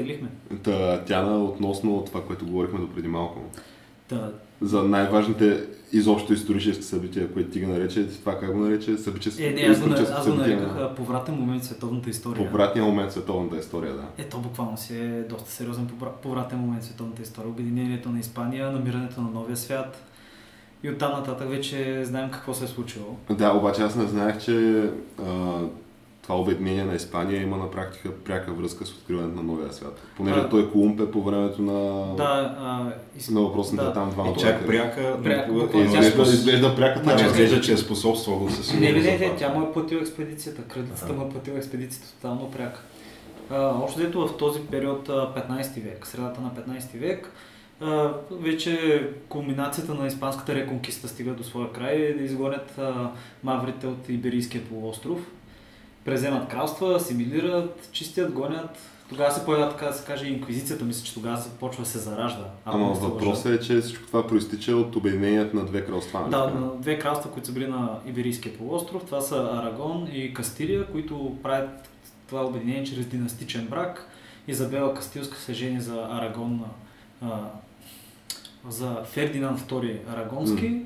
Потеглихме. Та, Тяна, относно това, което говорихме до преди малко. Та, За най-важните изобщо исторически събития, които ти ги нарече, това как го нарече? Събически, е, не, аз го, аз го нареках на- повратен момент в световната история. Повратния момент в световната история, да. Е, то буквално си е доста сериозен повра- повратен момент в световната история. Обединението на Испания, намирането на новия свят. И оттам нататък вече знаем какво се е случило. Да, обаче аз не знаех, че а, това обединение на Испания има на практика пряка връзка с откриването на новия свят. Понеже А. той Колумб е по времето на, Да, а, из- на въпросните да. там двама И чак човека. пряка, но- е, Изглежда, изглежда, пряката част. изглежда, че е способствало със Не, сигурност. не, не, не, тя му е платила експедицията. Кралицата му е платила експедицията тотално пряка. А, общо взето в този период, а, 15 век, средата на 15 век, вече кулминацията на испанската реконкиста стига до своя край да изгонят маврите от Иберийския полуостров. Преземат кралства, асимилират, чистят, гонят. Тогава се появява, така да се каже, инквизицията. Мисля, че тогава се почва да се заражда. Ама въпросът е, че всичко това проистича от обединението на две кралства. нали Да, на две кралства, които са били на Иберийския полуостров. Това са Арагон и Кастилия, които правят това обединение чрез династичен брак. Изабела Кастилска се жени за Арагон, а, за Фердинанд II Арагонски. М.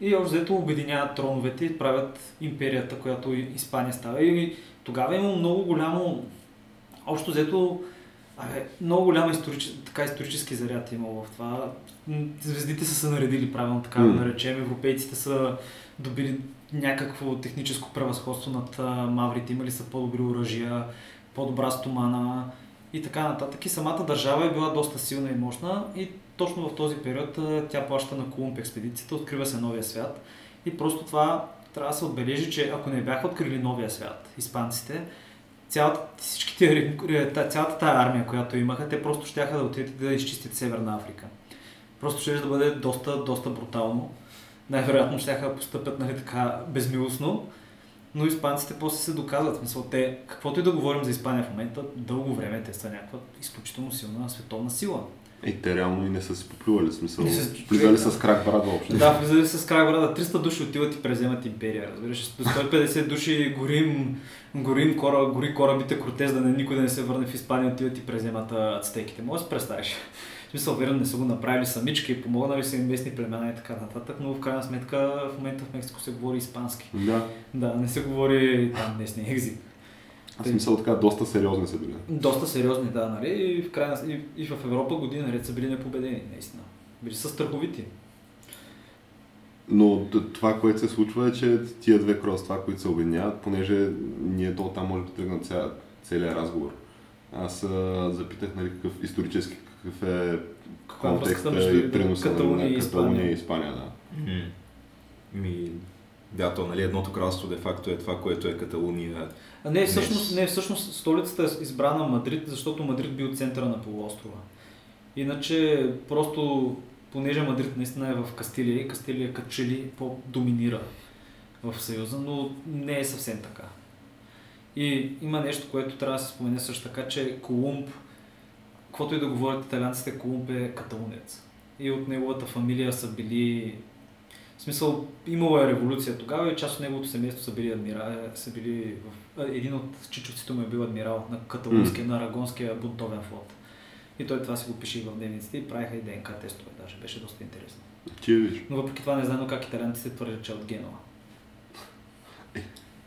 И общо взето обединяват троновете и правят империята, която Испания става. И тогава има много голямо, общо взето, абе, много голям историч... така, исторически заряд е имало в това. Звездите са се наредили правилно, така да наречем. Европейците са добили някакво техническо превъзходство над маврите, имали са по-добри оръжия, по-добра стомана и така нататък. И самата държава е била доста силна и мощна и точно в този период тя плаща на Колумб експедицията, открива се новия свят и просто това трябва да се отбележи, че ако не бяха открили новия свят, испанците, цялата, та- цялата тая армия, която имаха, те просто ще да отидат да изчистят Северна Африка. Просто ще да бъде доста, доста брутално. Най-вероятно ще да постъпят нали, така безмилостно. Но испанците после се доказват. В Смисъл, те, каквото и да говорим за Испания в момента, дълго време те са някаква изключително силна световна сила. И те реално и не са си поплювали, смисъл. Са- Влизали с крак брат въобще. Да, влизали с край брада, 300 души отиват и преземат империя, разбираш. До 150 души горим, горим кора, гори корабите Кортез, да не, никой да не се върне в Испания, отиват и преземат ацтеките. Може да си представиш. В смисъл, верно, не са го направили самички, помогнали са им местни племена и така нататък, но в крайна сметка в момента в Мексико се говори испански. Да. Да, не се говори там местния език. В смисъл така, доста сериозни са били. Доста сериозни, да, нали? И в, крайна, и, и в Европа година наред са били непобедени, наистина. Били са страховити. Но това, което се случва е, че тия две кралства, които се обединяват, понеже ние то там може да тръгна ця, целият разговор. Аз а, запитах нали, какъв исторически, какъв е е контекста между и приноса Каталуния на и Каталуния Испания? и Испания. Да. М. Ми, да, то, нали, едното кралство де-факто е това, което е Каталуния. Не, всъщност, не, всъщност столицата е избрана Мадрид, защото Мадрид бил центъра на полуострова. Иначе просто, понеже Мадрид наистина е в Кастилия и Кастилия като че ли по-доминира в Съюза, но не е съвсем така. И има нещо, което трябва да се спомене също така, че Колумб, каквото и да говорят италианците, Колумб е каталунец. И от неговата фамилия са били в смисъл, имала е революция тогава и част от неговото семейство са били, адмира... са били в... един от чичовците му е бил адмирал на каталунския, на арагонския бунтовен флот. И той това си го пише и в дневниците и правиха и ДНК тестове, даже беше доста интересно. Ти виж. Но въпреки това не знам как италианците твърдят, че е от Генова.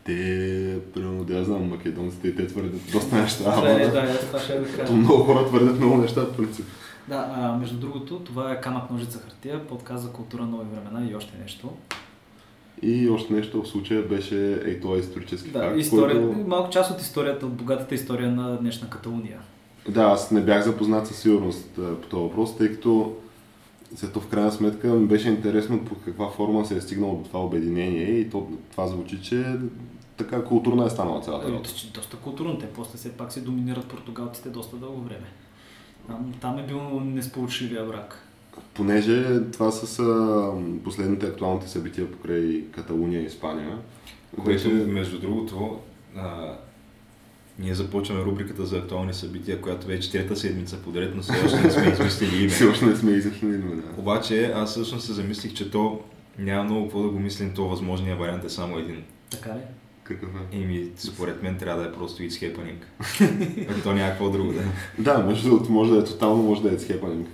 Те, примерно, да я знам, македонците те твърдят доста неща. Да, е, да, аз това ще да кажа. много хора твърдят много неща, в принцип. Да, а, между другото, това е камък ножица хартия, подкаст за култура нови времена и още нещо. И още нещо в случая беше ей това исторически Да, факт, история, който... малко част от историята, от богатата история на днешна Каталуния. Да, аз не бях запознат със сигурност по този въпрос, тъй като Зато в крайна сметка ми беше интересно по каква форма се е стигнало до това обединение и то, това звучи, че така културна е станала цялата Ами, работа. доста, доста културно. Те после все пак се доминират португалците доста дълго време. Там, там е бил несполучливия брак. Понеже това са последните актуалните събития покрай Каталуния и Испания, Което, което между другото, а, ние започваме рубриката за актуални събития, която вече е трета седмица подред, но все още не сме измислили все име. още не сме изяснили име. Да. Обаче аз всъщност се замислих, че то няма много какво да го мислим, то възможният вариант е само един. Така ли? Какъв е? Еми, според мен трябва да е просто It's Happening. Ако то няма какво друго да е. Да, между другото, може да е тотално, може да е схепанинг.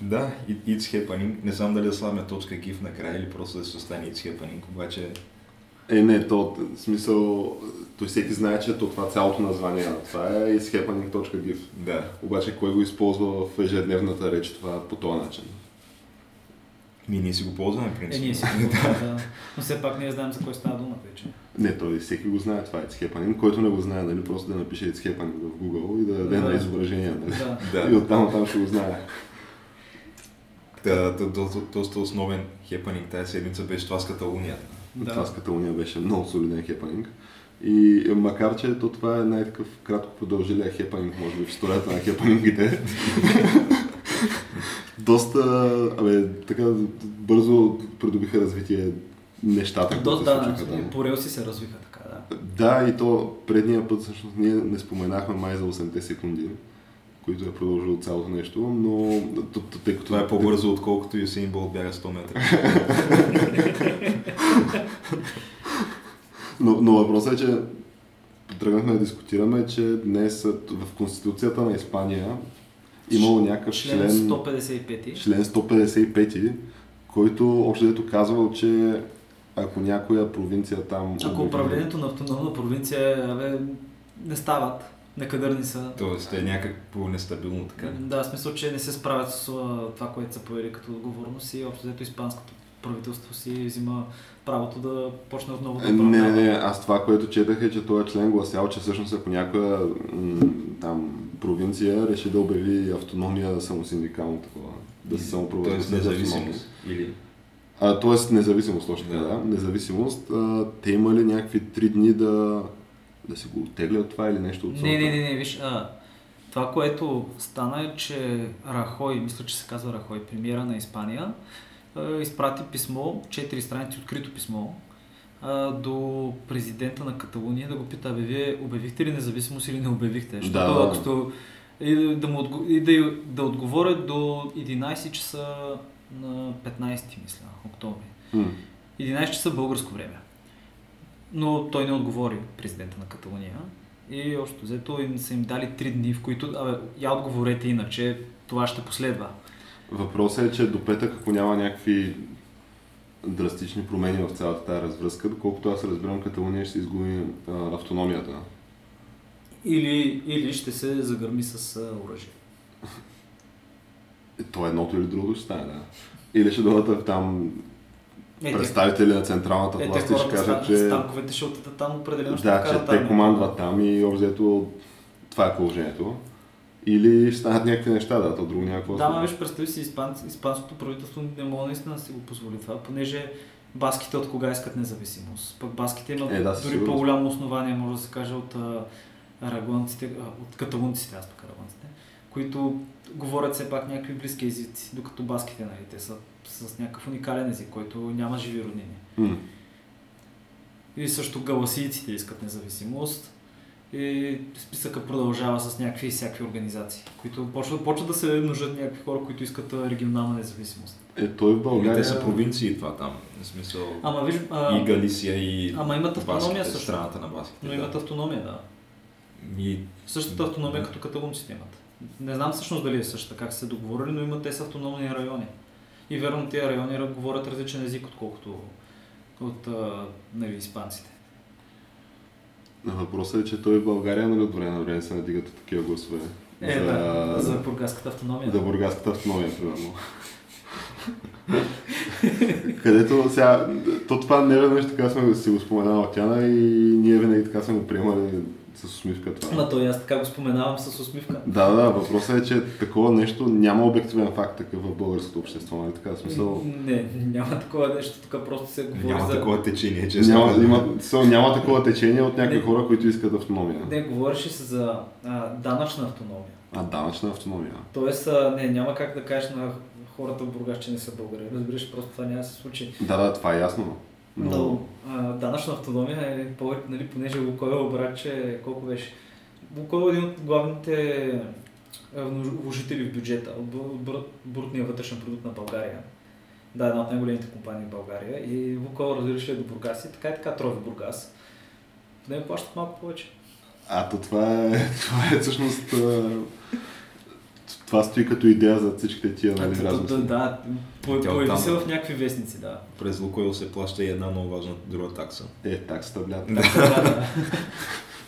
Да, it- It's Happening. Не знам дали да слагаме точка GIF накрая или просто да се остане It's Happening, обаче Е, не, то, в смисъл, той всеки знае, че то това цялото название на това е ishappening.gif. да. Обаче кой го използва в ежедневната реч това по този начин? Ми ние си го ползваме, Е, принципно. ние си го да. Но все пак ние знаем за кой става дума вече. Не, той всеки го знае това It's Happening. Който не го знае, нали, просто да напише It's Happening в Google и да даде Да. на изображение. Нали? Да. И оттам там ще го знае. Та, та, доста, доста основен хепанинг тази седмица беше това с Каталунията. Да. Това с Каталуния беше много солиден хепанинг. И макар, че то това е най-такъв кратко продължилия хепанинг, може би в историята на хепанингите, доста, абе, така бързо придобиха развитие нещата, които Доста, се да, случиха там. по релси се развиха така, да. Да, и то предния път всъщност ние не споменахме май за 80 секунди, които е продължило цялото нещо, но тъй като Това е по-бързо, отколкото Юсейн Болт бяга 100 метра. Но, Но, но въпросът е, че тръгнахме да дискутираме, че днес в Конституцията на Испания имало някакъв Член член, 155. член 155, който общо дето казвал, че ако някоя провинция там... Ако управлението на автономна провинция е, абе, не стават, некадърни са. Тоест е някакво нестабилно така. Да, в смисъл, че не се справят с това, което са поели като отговорност и общо взето испанското правителство си взима правото да почне отново да Е, Не, не, управлява. не, аз това, което четах е, че този член гласял, че всъщност ако някоя м, там провинция реши да обяви автономия самосиндикално такова, да се Тоест за автономия. независимост. Или... А, тоест независимост, точно така, Да. да. Независимост. А, те имали някакви три дни да, да си го оттеглят това или нещо от Не, сорта. не, не, не, виж, а, това, което стана е, че Рахой, мисля, че се казва Рахой, премиера на Испания, а, изпрати писмо, четири страници открито писмо, а, до президента на Каталуния да го пита, бе, вие обявихте ли независимост или не обявихте? Защото Да, ако сте, и да, му, и да, да отговорят до 11 часа на 15, мисля, октомври. М. 11 часа българско време. Но той не отговори, президента на Каталуния. И общо взето им са им дали 3 дни, в които, абе, я отговорете иначе, това ще последва. Въпросът е, че до петък, ако няма някакви драстични промени в цялата тази развръзка, доколкото аз разбирам, Каталуния ще изгуби а, автономията. Или, или ще се загърми с оръжие. Е, То едното или другото ще стане, да. Или ще дойдат там Е, те- представители на централната Е, те власт и ще кажат, че... с танковете ще отидат там определено ще Да, че те армията. командват там и обзето това е положението. Или ще станат някакви неща, да, то друго някакво. Да, ма виж, представи си, испан, испанското правителство не мога наистина да си го позволи това, понеже баските от кога искат независимост. Пък баските имат Е, да, дори сигурност. по-голямо основание, може да се каже, от арагонците, от каталунците, аз пък арагонците, които говорят все пак някакви близки езици, докато баските, нали, те са с някакъв уникален език, който няма живи роднини. М. И също галасийците искат независимост. И списъка продължава с някакви и всякакви организации, които почват, почват да се множат някакви хора, които искат регионална независимост. Е, той в България... те са провинции това там. В смисъл... Ама виж, а, И Галисия, и Ама имат автономия баските, също. страната на баските. но имат автономия, да. И Същата автономия като каталунците имат. Не знам всъщност дали е същата, как се договорили, но имат те са автономни райони. И верно, тези райони говорят различен език, отколкото от а, нали, испанците. Въпросът е, че той в България нали, от време на време се надигат такива гласове. Е, да, за бургаската автономия. За бургаската автономия, примерно. Където сега, то това не веднъж така сме си го споменали от Тяна и ние винаги така сме го приемали с усмивка това. Ма то и аз така го споменавам с усмивка. Да, да, въпросът е, че такова нещо няма обективен факт такъв в българското общество, нали така? Смисъл, Не, няма такова нещо, тук просто се говори Няма за... такова течение, честно. няма, има, няма такова течение от някакви Не. хора, които искат автономия. Не, говореше се за а, данъчна автономия. А данъчна автономия. Тоест, а, не, няма как да кажеш на хората в Бургас, че не са българи. Разбираш, просто това няма да се случи. Да, да, това е ясно. Но, а, данъчна автономия е повече, нали, понеже Лукойл обраче, колко беше? Лукойл е един от главните а, вложители в бюджета, от бр- бр- брутния вътрешен продукт на България. Да, една от най-големите компании в България. И Лукойл е до Бургас и така и така трови Бургас. В нея плащат малко повече. а то това е, това е всъщност... Това стои като идея за всичките тия нали, размисли. да, Тя появи оттам- се в някакви вестници, да. През Лукойл се плаща и една много важна друга такса. Е, таксата, блядь. Да, да, да.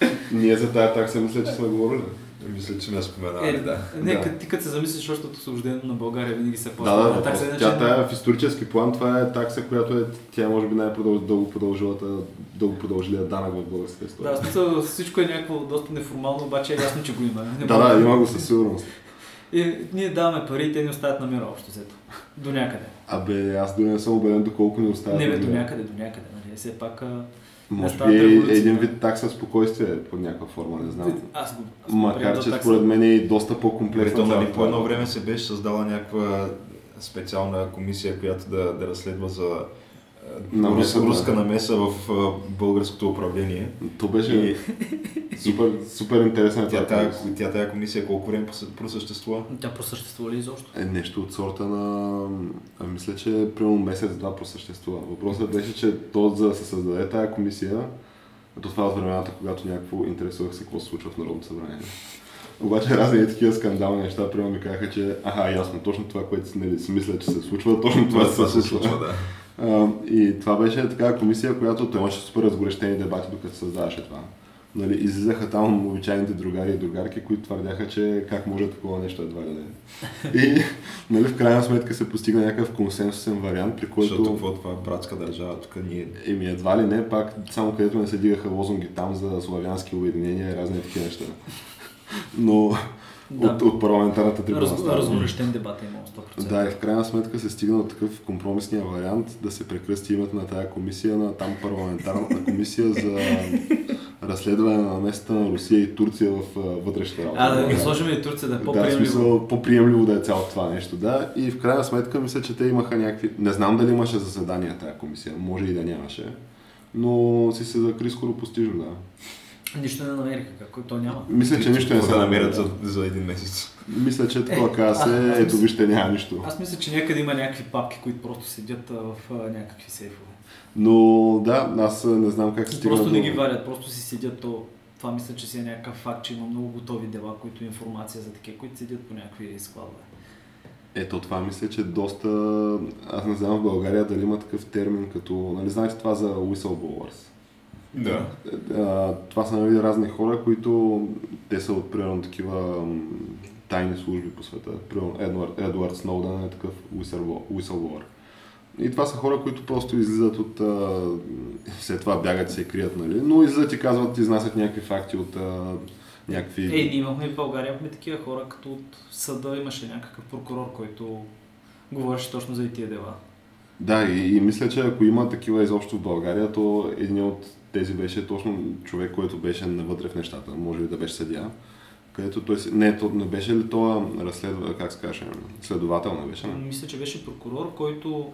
Ние за тази такса мисля, че сме говорили. Мисля, че не споменаваме, Е, да. Не, Да. ти като се замислиш, защото от освобождението на България винаги се Да, плаща. да, на въпрос. такса, иначе- Тя тая в исторически план, това е такса, която е, тя е, може би най-дълго продължилата, дълго продължилия данък в българската история. Да, всичко е някакво доста неформално, обаче е ясно, че го има. Не да, да, има го със сигурност. И ние даваме пари и те ни оставят на мира общо взето. До някъде. Абе, аз дори не съм убеден доколко ни оставя. Не бе, до някъде, до някъде. Нали? Все пак... Може би е един вид такса спокойствие под някаква форма, не знам. Аз го... аз го Макар, че такса. според мен е и доста по-комплексна. нали, по едно време се беше създала някаква специална комисия, която да, да разследва за Намеса, рус, да. руска намеса в а, българското управление. То беше И супер, супер интересна тя, тая, комисия. тя тая комисия колко време просъ- просъществува? Тя просъществува ли изобщо? Е нещо от сорта на... А, мисля, че примерно месец-два просъществува. Въпросът беше, че то за да се създаде тая комисия, то това е от времената, когато някакво интересувах се какво се случва в Народното събрание. Обаче разни такива скандални неща, примерно ми казаха, че аха, ясно, точно това, което си, нали, си мисля, че се случва, точно това, Това, се случва. да. А, и това беше такава комисия, която той имаше супер разгорещени дебати, докато създаваше това. Нали, излизаха там обичайните другари и другарки, които твърдяха, че как може такова нещо едва ли не. И нали, в крайна сметка се постигна някакъв консенсусен вариант, при който... Защото какво това е братска държава, тук ние... Еми едва ли не, пак само където не се дигаха лозунги там за славянски обединения и разни такива неща. Но Да. от, от парламентарната трибуна. Раз, разгорещен дебат е имал 100%. Да, и в крайна сметка се стигна до такъв компромисния вариант да се прекръсти името на тая комисия на там парламентарната комисия за разследване на намесата на Русия и Турция в а, вътрешната работа. А, да ги сложим и Турция да е Да, по-приемливо. смисъл по-приемливо да е цялото това нещо, да. И в крайна сметка мисля, че те имаха някакви... Не знам дали имаше заседания тая комисия, може и да нямаше. Но си се закри скоро постижно, да. Нищо не намериха, какво то няма. Мисля, че нищо не се намерят за, за един месец. Мисля, че такова Е, каза се, ето вижте, няма нищо. Аз мисля, че някъде има някакви папки, които просто седят а, в а, някакви сейфове. Но да, аз не знам как се стигна Просто не ги варят, просто си седят то. Това мисля, че си е някакъв факт, че има много готови дела, които информация за такива, които седят по някакви складове. Ето това мисля, че доста... Аз не знам в България дали има такъв термин като... Нали знаете това за whistleblowers? Да. А, това са нали, разни хора, които те са от примерно такива тайни служби по света. Примерно Едуард, Едуард Сноудън е такъв whistleblo- whistleblower. И това са хора, които просто излизат от... А, след това бягат и се крият, нали? Но излизат и казват, изнасят някакви факти от а, някакви... Е, ние имахме в България имахме такива хора, като от съда имаше някакъв прокурор, който говореше точно за и тия дела. Да, и, и мисля, че ако има такива изобщо в България, то един от тези беше точно човек, който беше навътре в нещата, може би да беше съдия, където той си... Не, то, не беше ли това разследва, как се каже, следовател не беше, не? Мисля, че беше прокурор, който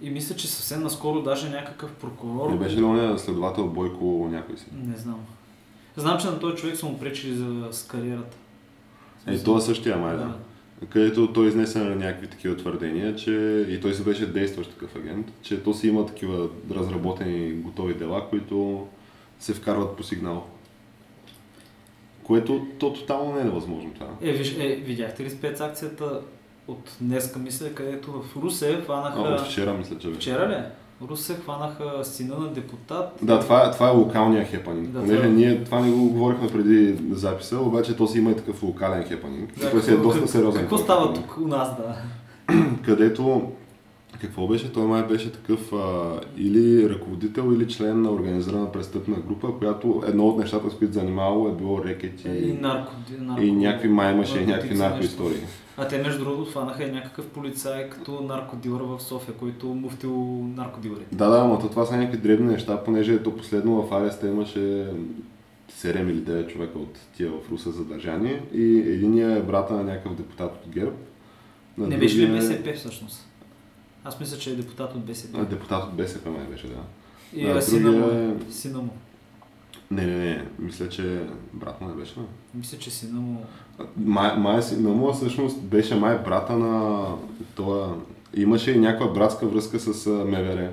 и мисля, че съвсем наскоро даже някакъв прокурор... Не беше ли он следовател Бойко някой си? Не знам. Знам, че на този човек са му пречили за с кариерата. Е, това същия май, да. Където той изнесе на някакви такива твърдения, че и той си беше действащ такъв агент, че то си има такива разработени готови дела, които се вкарват по сигнал. Което то тотално не е невъзможно това. Е, виж, е, видяхте ли спецакцията от днеска, мисля, където в Русе хванаха... А, от вчера мисля, че беше. Вчера ли? Русе хванаха сина на депутат. Да, това, това е локалния хепанинг. Да, Понеже това е. ние това не го говорихме преди записа, обаче то си има и такъв локален хепанинг. Да, той си е доста сериозен. Какво става тук у нас, да? Където Какво беше? Той май беше такъв а, или ръководител, или член на организирана престъпна група, която едно от нещата, с които занимавало е било рекет и, И нарко, нарко, и някакви май имаше и някакви наркотици, нещо. А те между другото хванаха и някакъв полицай като наркодилър в София, който муфтил наркодилърите. Да, да, но то това са някакви дребни неща, понеже ето последно в ареста имаше 7 или 9 човека от тия в Руса задържани и единия е брата на някакъв депутат от ГЕРБ. на Не беше ли е- БСП всъщност? Аз мисля, че е депутат от БСП. А, депутат от БСП май беше, да. И а, а, сина му, другия е- сина му. Не, не, не, мисля, че брат му не беше. бе. Мисля, че сина му... Май, май си, на моя всъщност беше май брата на това. Имаше и някаква братска връзка с МВР.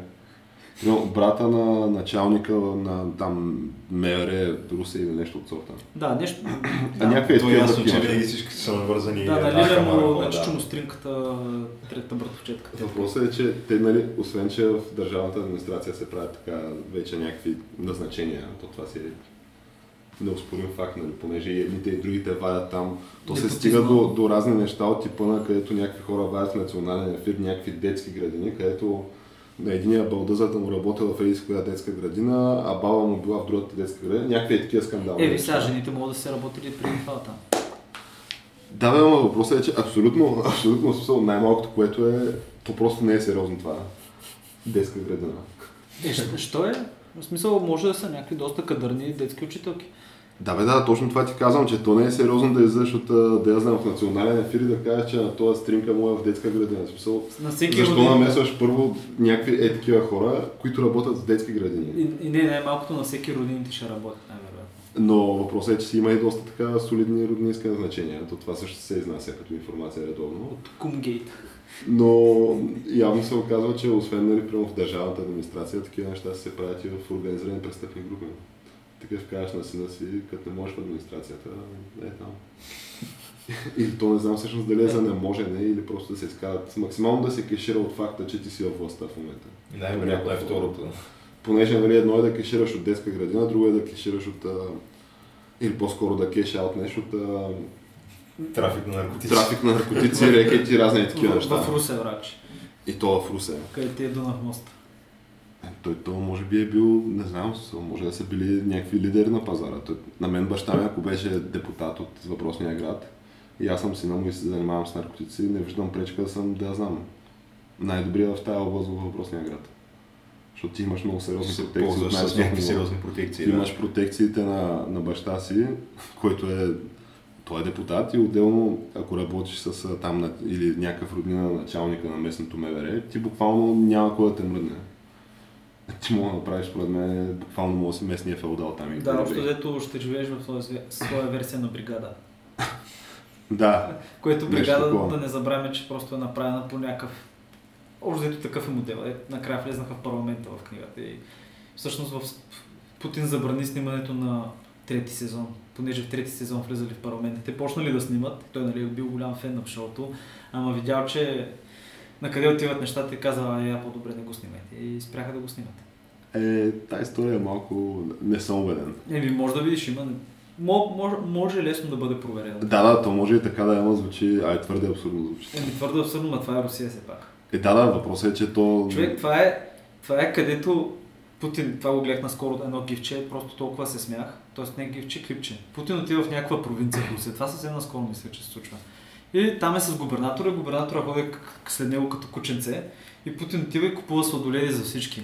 Но брата на началника на там МВР Русе или нещо от сорта. Да, нещо... А да, някакви е ясно, че винаги всички са навързани. да, една нали ли камара, му да. на чичо му стринката, третата братовчетка. Въпросът е, че те, нали, освен че в държавната администрация се правят така вече някакви назначения, то това си е неоспорим факт, нали, понеже и едните и другите вадят там. То се Непотизма. стига до, до разни неща от типа на където някакви хора вадят в национален ефир, някакви детски градини, където на единия балдъзата му работила в еди си коя детска градина, а баба му била в другата детска градина. Някакви такива скандали. Е, сега жените могат да се работили преди това там. Да, бе, но въпросът е, че абсолютно, абсолютно смисъл най-малкото, което е, то просто не е сериозно това. Детска градина. Е, що е? В смисъл, може да са някакви доста кадърни детски учителки. Да, бе, да, точно това ти казвам, че то не е сериозно да излезеш от, да я знам, в национален ефир и да кажеш, че на този стринка му е в детска градина. Смисъл, На всеки защо родител- намесваш първо някакви е такива хора, които работят в детски градини? И, и не, най-малкото на всеки родините ще работят, най-вероятно. Но въпросът е, че си има и доста така солидни роднински назначения. То това също се изнася като информация редовно. От Кумгейт. Но явно се оказва, че освен нали, в държавната администрация, такива неща се правят и в организирани престъпни групи. Такъв кажеш на сина си, като не можеш в администрацията, е там. Или то не знам всъщност дали е за не може, не, или просто да се изкарат. Максимално да се кешира от факта, че ти си във властта в момента. И Най-вероятно е второто. Понеже нали, едно е да кешираш от детска градина, друго е да кешираш от... Или по-скоро да кеш аут нещо от. Трафик на наркотици. трафик на наркотици, рекети и разни такива неща. в Русе, врач. И то в Русе. Където ти е Дунав мост. Той то може би е бил, не знам, може да са били някакви лидери на пазара. Той, на мен баща ми, ако беше депутат от въпросния град, и аз съм сина му и се занимавам с наркотици, не виждам пречка да съм, да знам, най-добрия в тази област във въпросния град. Защото ти имаш много сериозни се протекции. от ползваш с някакви сериозни протекции. Ти да. имаш протекциите на, на баща си, който е той е депутат и отделно, ако работиш с там или някакъв роднина на началника на местното МВР, ти буквално няма кой да те мръдне. Ти мога да направиш, според мен, буквално може да си местния феодал там. и Да, общо дето ще живееш в своя, версия на бригада. Да, Което бригада, такова. да не забравяме, че просто е направена по някакъв... Общо дето такъв е модел. Е, накрая влезнаха в парламента в книгата. И всъщност в... Путин забрани снимането на трети сезон. Понеже в трети сезон влизали в парламента. Те почнали да снимат. Той нали, е бил голям фен на шоуто. Ама видял, че на къде отиват нещата и каза, а я по-добре не го снимайте. И спряха да го снимат. е, тази история е малко... Не съм убеден. Еми, може да видиш, има... Може, може, лесно да бъде проверено. Да, да, то може и така да има звучи, ай твърде абсурдно звучи. Еми, твърдо абсурдно, но това е Русия все пак. Е, да, да, въпросът е, че то... Човек, това е, това е където Путин, това го гледах наскоро едно гифче, просто толкова се смях. Тоест не гифче, клипче. Путин отива в някаква провинция в Русия. Това съвсем наскоро мисля, че се случва. И там е с губернатора, губернатора ходи след него като кученце. И Путин отива и купува сладоледи за всички.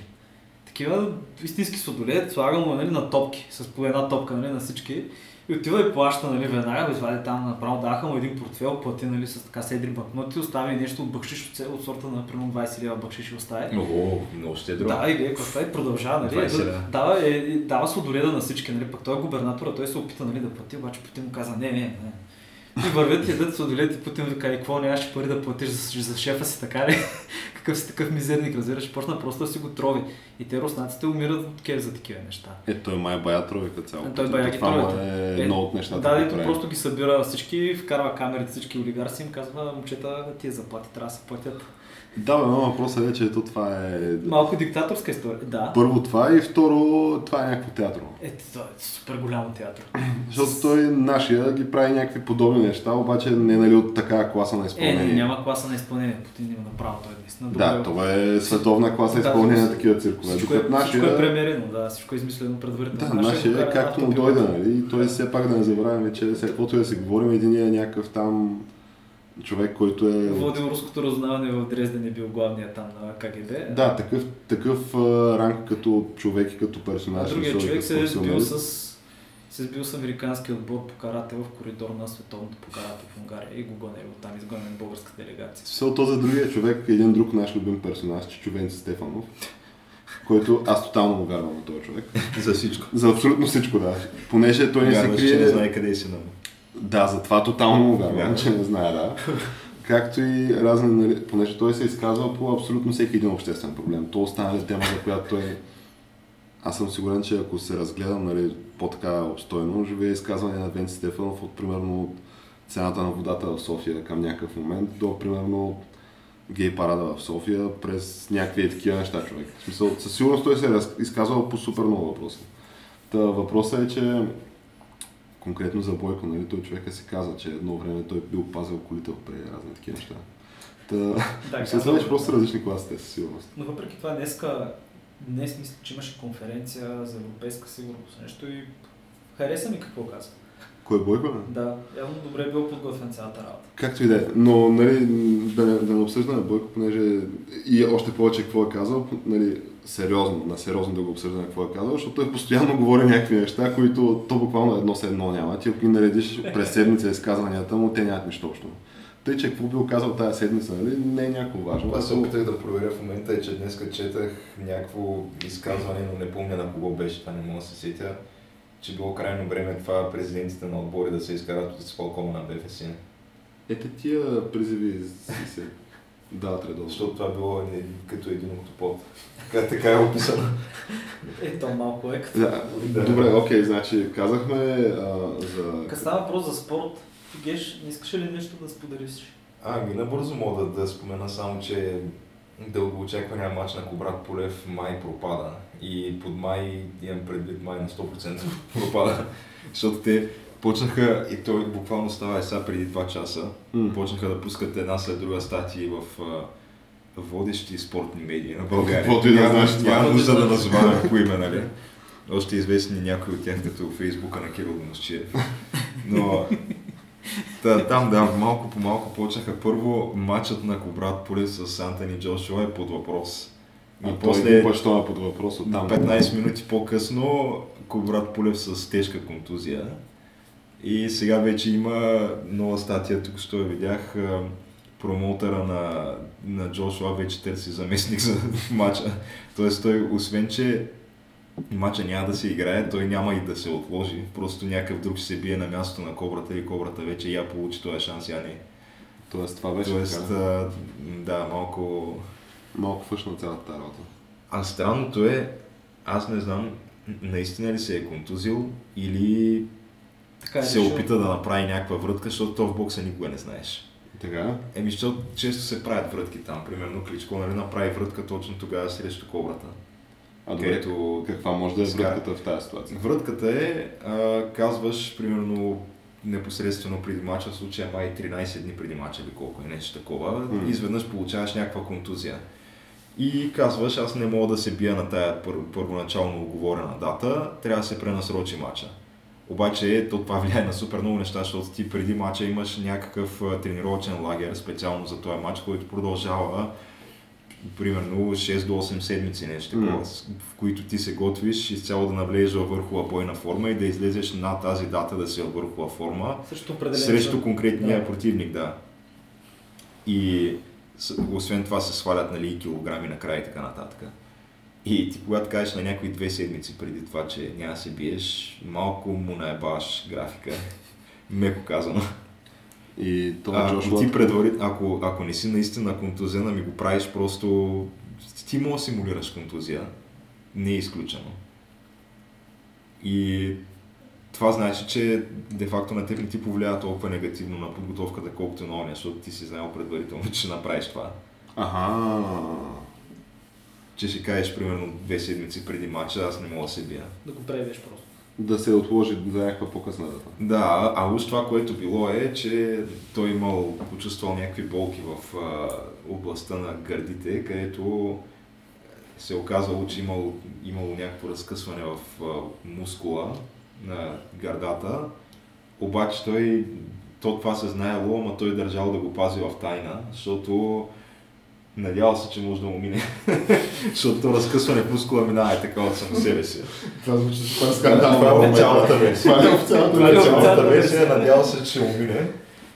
Такива истински сладоледи, слага му нали, на топки, с по една топка нали, на всички. И отива и плаща, нали, веднага, го извади там направо, даха му един портфел, плати, нали, с така седри банкноти, остави нещо от бакшиш от, цел- от сорта на примерно 20 лева бакшиш остави. Много, много щедро. Да, и ако това и продължава, нали? 20 лева. Дава, е, е, дава сладоледа на всички, нали? Пък той е губернатора, той се опита нали, да плати, обаче Путин му каза, не, не, не. И вървят и ядат сладолед и Путин вика, и какво нямаш пари да платиш за, за шефа си, така ли? Какъв си такъв мизерник, разбираш? Почна просто да си го трови. И те руснаците умират от кев за такива неща. Е, той май е бая тройка цяло. Е, той бая ги тройка. е Е, едно от нещата. Да, ето прави. просто ги събира всички, вкарва камерите всички олигарси им казва, момчета, тия заплати трябва да се платят. Да, бе, но въпросът е, че ето това е... Малко диктаторска история. Да. Първо това и второ, това е някакво театро. Ето, това е супер голямо театър. Защото той нашия ги прави някакви подобни неща, обаче не е нали от такава класа на Е, изпълнение. няма класа на изпълнение. Путин има направо той е наистина. Да, това е световна класа Да, изпълнение на такива циркове. Всичко е, Докато всичко е нашия... премерено, да, всичко е измислено предварително. Да, нашия го е както му дойде, нали? И той все пак да не забравяме, че след каквото да си говорим, един е някакъв там човек, който е... Водил руското разузнаване в Дрезден е бил главният там на КГБ. Да, такъв, такъв ранг като човек и като персонаж. другия и човек се е сбил професионалист. с се е сбил с американски отбор по карате в коридор на световното по карате в Унгария и го гонели оттам изгонен българска делегация. Все то за другия човек, един друг наш любим персонаж, Чичовенци Стефанов, който аз тотално му вярвам на този човек. За всичко. За абсолютно всичко, да. Понеже той не се Вярваш, крие... че не знае къде си на Да, затова тотално му вярвам, че не знае, да. Както и разни, нали, понеже той се изказва по абсолютно всеки един обществен проблем. То остана тема, за която той... Аз съм сигурен, че ако се разгледам нали, по-така обстойно, живее изказване на Венци Стефанов от примерно от цената на водата в София към някакъв момент до примерно гей парада в София през някакви такива неща човек. В смисъл, със сигурност той се е изказвал по супер много въпроси. Та, въпросът е, че конкретно за Бойко, нали, той човека се каза, че едно време той бил пазил колите преди разни такива неща. Та, Да, се знае, че просто различни класите, със сигурност. Но въпреки това днеска, днес мисля, че имаше конференция за европейска сигурност нещо и хареса ми какво каза. Кой е Бойко? бе? Да, явно добре е бил подготвен цялата работа. Както и да е. Но нали, да, не, да не обсъждаме Бойко, понеже и още повече какво е казал, нали, сериозно, на сериозно да го обсъждаме какво е казал, защото той постоянно говори някакви неща, които то буквално едно с едно няма. Ти ако ги наредиш през седмица изказванията му, те нямат нищо общо. Тъй, че какво бил казал тази седмица, нали, не е някакво важно. Това се опитах да проверя в момента е, че днес четах някакво изказване, но не помня на кого беше, това не мога да се сетя, че било крайно време това президентите на отбори да се изкарат от изпълкома на БФС. Ете тия призиви си се дават редовно. Защото това било не- като един от. Така, така е описано. Е, то малко е като... Да, Да. Добре, окей, значи казахме а, за... Като става въпрос за спорт, Геш, не искаш ли нещо да споделиш? Ами, набързо мога да, да спомена само, че дългоочаквания матч на Кобрат Полев май пропада. И под май имам предвид май на 100% пропада. Защото те почнаха, и той буквално става и сега преди 2 часа, М. почнаха да пускат една след друга статии в а, водещи спортни медии на България. Каквото и да значи това. Няма нужда да назовавам по име, нали? Още известни някои от тях, като Фейсбука на Кирил Доносчиев. Но Та, там, да, малко по малко почнаха. Първо, матчът на Кобрат Полев с Антони Джошуа е под въпрос. И И после що е под въпрос от там. 15 минути по-късно, Кобрат Полев с тежка контузия. И сега вече има нова статия, тук що я видях. а, Промоутъра на, на Джошуа вече търси заместник за матча. Тоест той, освен че матча няма да се играе, той няма и да се отложи. Просто някакъв друг ще се бие на мястото на кобрата и кобрата вече я получи този шанс, я не. Тоест това беше Тоест, така. да, малко... Малко фъшна цялата тази работа. А странното е, аз не знам, наистина ли се е контузил или Така е се решил. опита да направи някаква врътка, защото то в бокса никога не знаеш. Така? Еми, защото често се правят врътки там. Примерно Кличко нали, направи врътка точно тогава срещу кобрата. А добре, Където каква може да е врътката в тази ситуация? Врътката е, а, казваш, примерно, непосредствено преди мача, в случая май 13 дни преди мача или колко е нещо такова, М. изведнъж получаваш някаква контузия. И казваш, аз не мога да се бия на тая пър- първоначално оговорена дата, трябва да се пренасрочи мача. Обаче то това влияе на супер много неща, защото ти преди мача имаш някакъв а, тренировъчен лагер специално за този матч, който продължава примерно 6 до 8 седмици нещо такова, с- в които ти се готвиш изцяло да навлезеш във върхова бойна форма и да излезеш на тази дата да си във върхова форма Срещу определен срещу конкретния Да. противник, да. И освен това се свалят нали, и килограми накрая и така нататък. И ти когато кажеш на някои две седмици преди това, че няма да се биеш, малко му наебаш графика. Меко казано. И това А, Джош ако Лот- ти предварит, ако, ако не си наистина контузена, ми го правиш просто... Ти може да симулираш контузия. Не е изключено. И това значи, че де-факто на теб не ти повлиява толкова негативно на подготовката, колкото на оня, защото ти си знаел предварително, че ще направиш това. Аха. Че ще кажеш, примерно, две седмици преди матча, аз не мога да се бия. Да го превеш просто. Да се отложи за някаква по-късна дата. Да, а уж това, което било е, че той имал, почувствал някакви болки в а, областта на гърдите, където се оказало, че имало, имало някакво разкъсване в а, мускула на гърдата. Обаче той, то това се знаело, ама той е държал да го пази в тайна, защото надявал се, че може да му мине. защото то разкъсване мускула минава е така от само себе си. Това звучи супер Това е официалната версия. Това е официалната е версия. Официалната версия, надявал се, че му мине.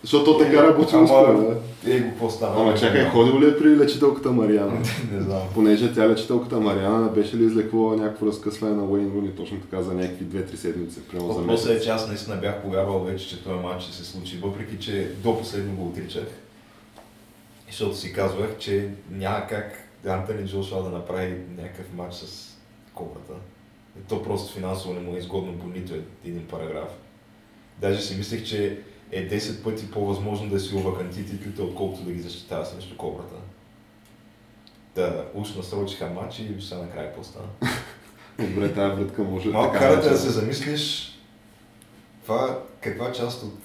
Защото така работи мускула. Е, го по-стана. Ама чакай, ходил ли е при лечителката Мариана? Не знам. Понеже тя лечителката Мариана беше ли излекла някакво разкъсване на Уейн Руни точно така за някакви 2-3 седмици, Въпросът е, че аз наистина бях повярвал вече, че този матч ще се случи, въпреки че до последно го отричах. Защото си казвах, че няма как Антони Джошуа да направи някакъв матч с кобрата. То просто финансово не му е изгодно по нито един параграф. Даже си мислех, че е 10 пъти по-възможно да си оваканти титлите, отколкото да ги защитава срещу кобрата. Да, уж насрочиха матч и сега накрая какво стана. Добре, тази врътка може Малко така карате да да се замислиш това, каква част от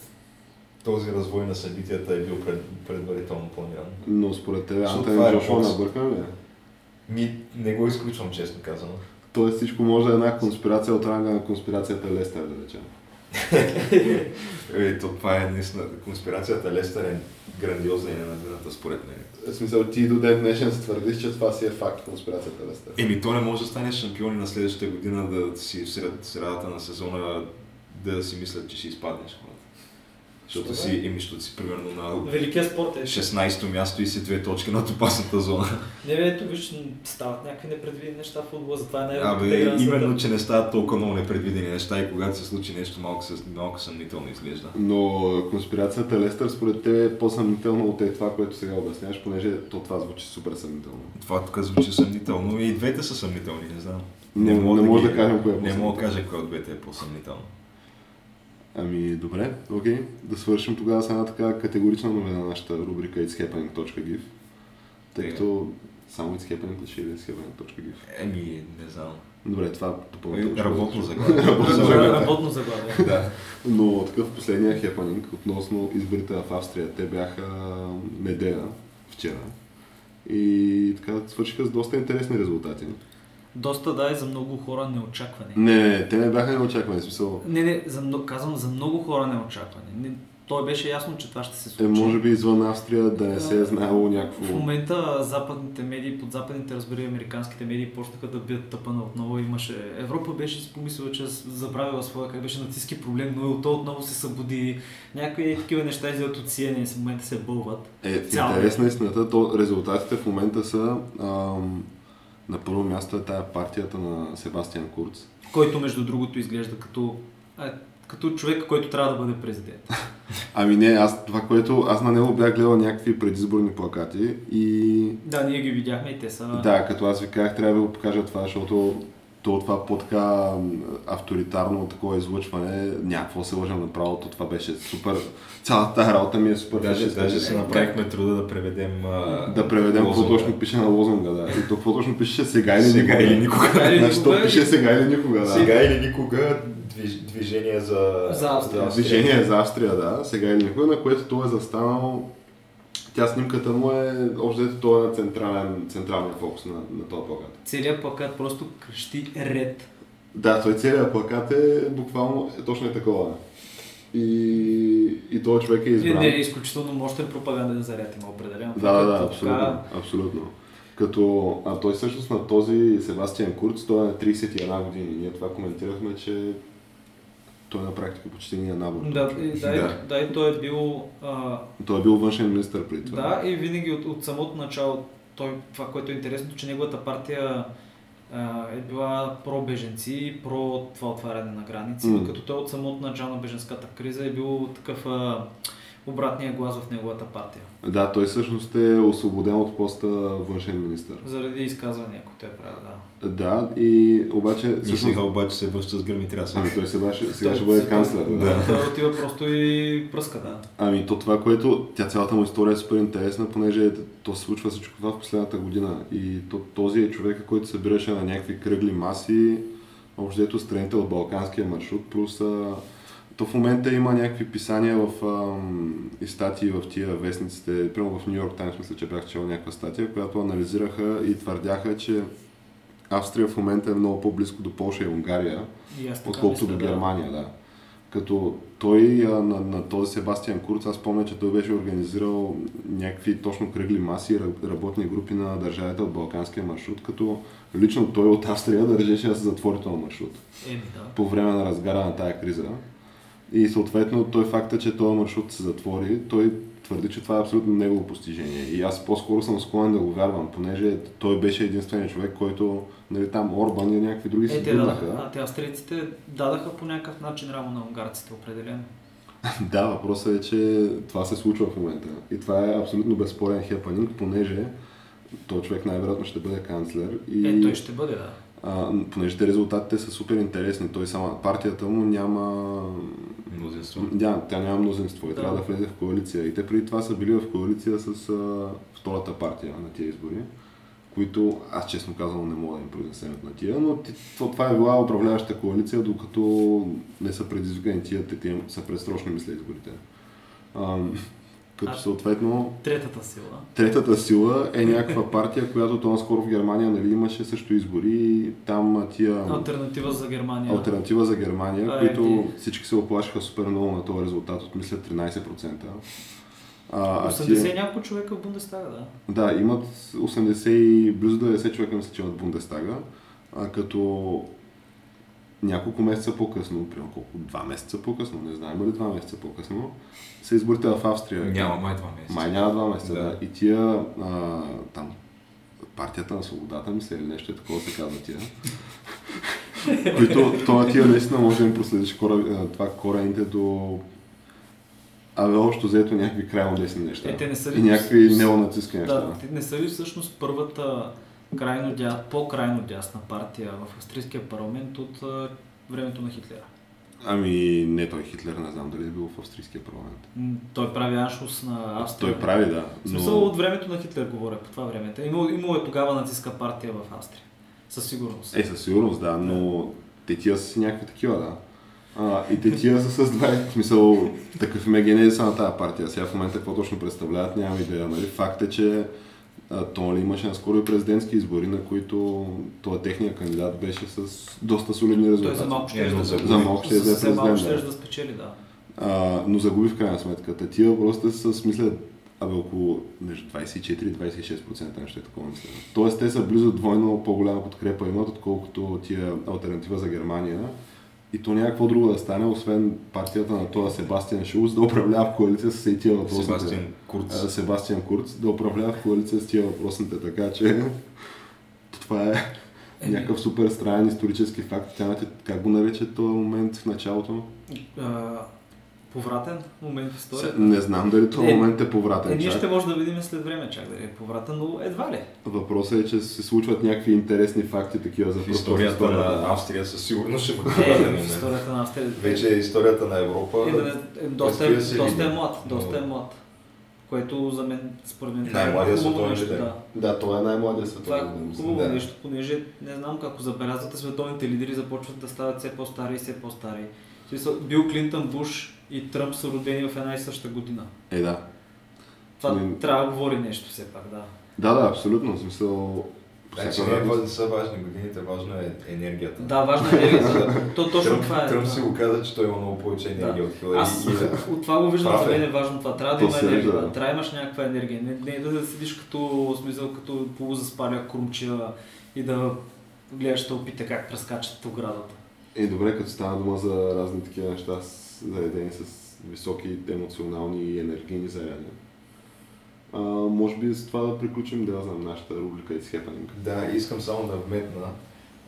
този развой на събитията е бил пред, предварително планиран. Но според теб Защото Антони Джошуа набъркан ли е? Ми, не го изключвам, честно казано. Тоест всичко може да е една конспирация от ранга на конспирацията Лестер, да речем. Е, то това е наистина, конспирацията Лестър е грандиозна и ненадената според мен. В смисъл, ти до ден днешен твърдиш, че това си е факт, конспирацията Лестер. Еми, то не може да стане шампиони на следващата година да си в сред, средата на сезона да си мислят, че ще изпаднеш. Защото Що си, еми, защото си примерно на Великият спорт е. 16-то място и си две точки над опасната зона. Не, бе, ето виж, стават някакви непредвидени неща в футбола, затова е най Абе, именно, че не стават толкова много непредвидени неща и когато се случи нещо малко, малко съмнително изглежда. Но конспирацията Лестър според теб е по-съмнителна от е това, което сега обясняваш, понеже то това звучи супер съмнително. Това тук звучи съмнително и двете са съмнителни, не знам. Но не, мога може ги- да кажем кое е Не по-съмнително. мога да кажа кое от двете е по-съмнително. Ами добре, окей. Да свършим тогава с една така категорична новина на нашата рубрика itshappening.gif. Тъй Тега. като само it's happening ли ще е или itshappening.gif? Еми, не знам. Добре, това допълнително. ще Работно заглавие. Работно заглавие. Да. Но такъв последния хепанинг относно изборите в Австрия. Те бяха неделя, вчера. И така свършиха с доста интересни резултати. Доста да е за много хора неочакване. Не, не, те не бяха неочаквани. в Смисъл, Не, не, за, казвам за много хора неочакване. Не, той беше ясно, че това ще се е, случи. може би извън Австрия да не се е знаело В някакво... момента западните медии, под западните разбери, американските медии почнаха да бият тъпана отново. Имаше... Европа беше си помислила, че е забравила своя, как беше нацистски проблем, но то отново се събуди. Някакви такива неща излизат от CNN, в момента се бълват. Е, в интерес на истината, то резултатите в момента са ам, на първо място е тая партията на Себастиан Курц. Който, между другото, изглежда като, а, като човек, който трябва да бъде президент. Ами не, аз това, което аз на него бях гледал някакви предизборни плакати и Да, ние ги видяхме и те са... да, като аз ви казах, трябва да го покажа това, защото то това по-така авторитарно такова излъчване, някакво се лъжа направо, то това беше супер, цялата тази работа ми е супер Даже, фашистка. даже си направихме труда да преведем... а, Да преведем какво точно пише на лозунга, да. И то какво точно пише сега или Сега никога. или никога. Сега или Значи то никога пише сега или никога, да. Сега или никога движ, движение за... За Австрия. Движение за Австрия, да, сега или никога, на което той е застанал. Тя снимката му е, общо взето, той е на централен, централния фокус на, на този плакат. Целият плакат просто крещи ред. Да, той целият плакат е буквално е, точно е такова. И, и този човек е Не, избран. не, изключително мощен пропаганден заряд има определено. Да, да, да, абсолютно. така- абсолютно. Като, а той всъщност на този Себастиан Курц, той е на 31 години. Ние това коментирахме, че той на практика почти ни е набор. Да, и, да, Да. И, да, и той е бил... А, Той е бил външен министр при това. да, и винаги от, от самото начало, той, това, което е интересно, че неговата партия а, е била про-беженци, про това отваряне на граници, М. докато той от самото начало на беженската криза е бил такъв а, обратния глас в неговата партия. Да, той всъщност е освободен от поста външен министр. Заради изказвания, които е правил, да. Да, и обаче... И сега обаче се връща с гърми тряса. Ами той сега, ще- сега Той ще бъде канцлер. Да. Да. Той отива просто и пръска, да. Ами то това, което... Тя цялата му история е супер интересна, понеже то се случва всичко това в последната година. И то, този е човека, който събираше на някакви кръгли маси, общо страните от Балканския маршрут, плюс то в момента има някакви писания в, ам, и статии в тия вестниците, примерно в Нью Йорк Таймс, мисля, че бях чел някаква статия, която анализираха и твърдяха, че Австрия в момента е много по-близко до Польша и Унгария, отколкото до. Германия, да. Като той а, на, на този Себастиан Курц, аз помня, че той беше организирал някакви точно кръгли маси, ра- работни групи на държавите от Балканския маршрут, като лично той от Австрия държеше да се затвори този маршрут Еми, да. по време на разгара на тая криза. И съответно той факта, че този маршрут се затвори, той твърди, че това е абсолютно негово постижение. И аз по-скоро съм склонен да го вярвам, понеже той беше единственият човек, който, нали, там Орбан и някакви други Е, се те, да, гърнаха. а, те австрийците дадаха по някакъв начин рамо на унгарците, определено. Да, въпросът е, че това се случва в момента. И това е абсолютно безспорен хепанинг, понеже този човек най-вероятно ще бъде канцлер. И, Е, той ще бъде, да. а, понеже те резултатите са супер интересни. Той сама, партията му няма... Мнозинство. Да, тя няма мнозинство и Да. трябва да влезе в коалиция. И те преди това са били в коалиция с а, втората партия на тия избори, които аз честно казвам не мога да им произнесем на тия, но то- това е била управляваща коалиция, докато не са предизвикани тия, те, те са предсрочни мисля изборите. Ам, като А- съответно Третата сила. Третата сила е някаква партия, която то наскоро в Германия нали, имаше също избори и там тия Альтернатива за Германия. альтернатива за Германия, А, които AfD. всички се оплашиха супер много на този резултат от мисля 13%. А, а 80 тия, няколко човека в Бундестага, да. да, имат 80 и близо 90 човека мисля, че имат Бундестага, а, като няколко месеца по-късно, примерно колко, два месеца по-късно, не знаем ли два месеца по-късно, са изборите в Австрия. Няма май два месеца. Май няма два месеца, да. Да. И тия а, там партията на свободата, мисля, или нещо е такова се казва тия. които, то на тия наистина може да им проследиш кора, а, това корените до Абе, общо взето някакви крайно десни неща. Е, те не са ли- И някакви неонацистски неща. Да, те не са ли всъщност първата крайно дя... по-крайно дясна партия в австрийския парламент от а, времето на Хитлера? Ами, не той Хитлер, не знам дали е бил в австрийския парламент. Той прави аншлус на Австрия. Той прави, да. В смисъл Но... от времето на Хитлер говоря по това време. Имало, имало е тогава нацистска партия в Австрия. Със сигурност. Е, със сигурност, да, но те тия са някакви такива, да. А, и те тия са с два, в смисъл, такъв им е генезиса на тази партия. Сега в момента какво точно представляват, нямам идея. Нали? Факт е, че а, то нали, имаше наскоро и президентски избори, на които този техния кандидат беше с доста солидни Той резултати. за малко ще Е, да за- за малко ще е за президент, ще да. да спечели, да. А, но загуби в крайна сметка. Та тия просто са с, мисля, абе около между 24 и 26% нещо е такова мисля. Тоест те са близо двойно по-голяма подкрепа имат, отколкото тия альтернатива за Германия. И то някакво друго да стане, освен партията на този Себастиан Шулц да управлява в коалиция с тия въпросните. Себастиан Курц. А, Себастиан Курц да управлява в коалиция с тия въпросните, така че това е Еми. някакъв супер странен исторически факт. Тя как го нарече този момент в началото? А, повратен момент в историята. Не знам дали този Е, момент е повратен. Е, ние ще може да видим след време чак дали е повратен, но едва ли. Въпросът е, че се случват някакви интересни факти, такива за В историята да. на Австрия със сигурност ще бъде Е, в историята на Австрия. Вече е историята на Европа. Е, да е, доста, е, доста е види. млад, доста е млад. Което за мен, според мен, това Най-младият е хубаво световен нещо. Да. Да, това е най-младият Това е световен. хубаво да. нещо, понеже не знам как забелязвате, световните лидери започват да стават все по-стари и все по-стари. Бил Клинтън, Буш и Тръмп са родени в една и съща година. Е, да. Това Ами- трябва да говори нещо все пак, да. Да, да, абсолютно. В смисъл... Значи не е са важни годините, важно е енергията. Да, важно е енергията. То, точно Тръмп, това е. Тръмп да. си го каза, че той има много повече енергия от Хилари. Аз И, и, от това го виждам, за е. мен е важно това. Трябва да То има се енергия. Да. да. Трябва да имаш някаква енергия. Не, не да седиш като смисъл, като полузаспаля крумчия и да гледаш тълпите как прескачат оградата. Е, добре, като стана дума за разни такива неща, с- заредени с високи емоционални и енергийни заряди. А, може би с това да приключим, да знам, нашата рубрика It's Happening. да, искам само да вметна.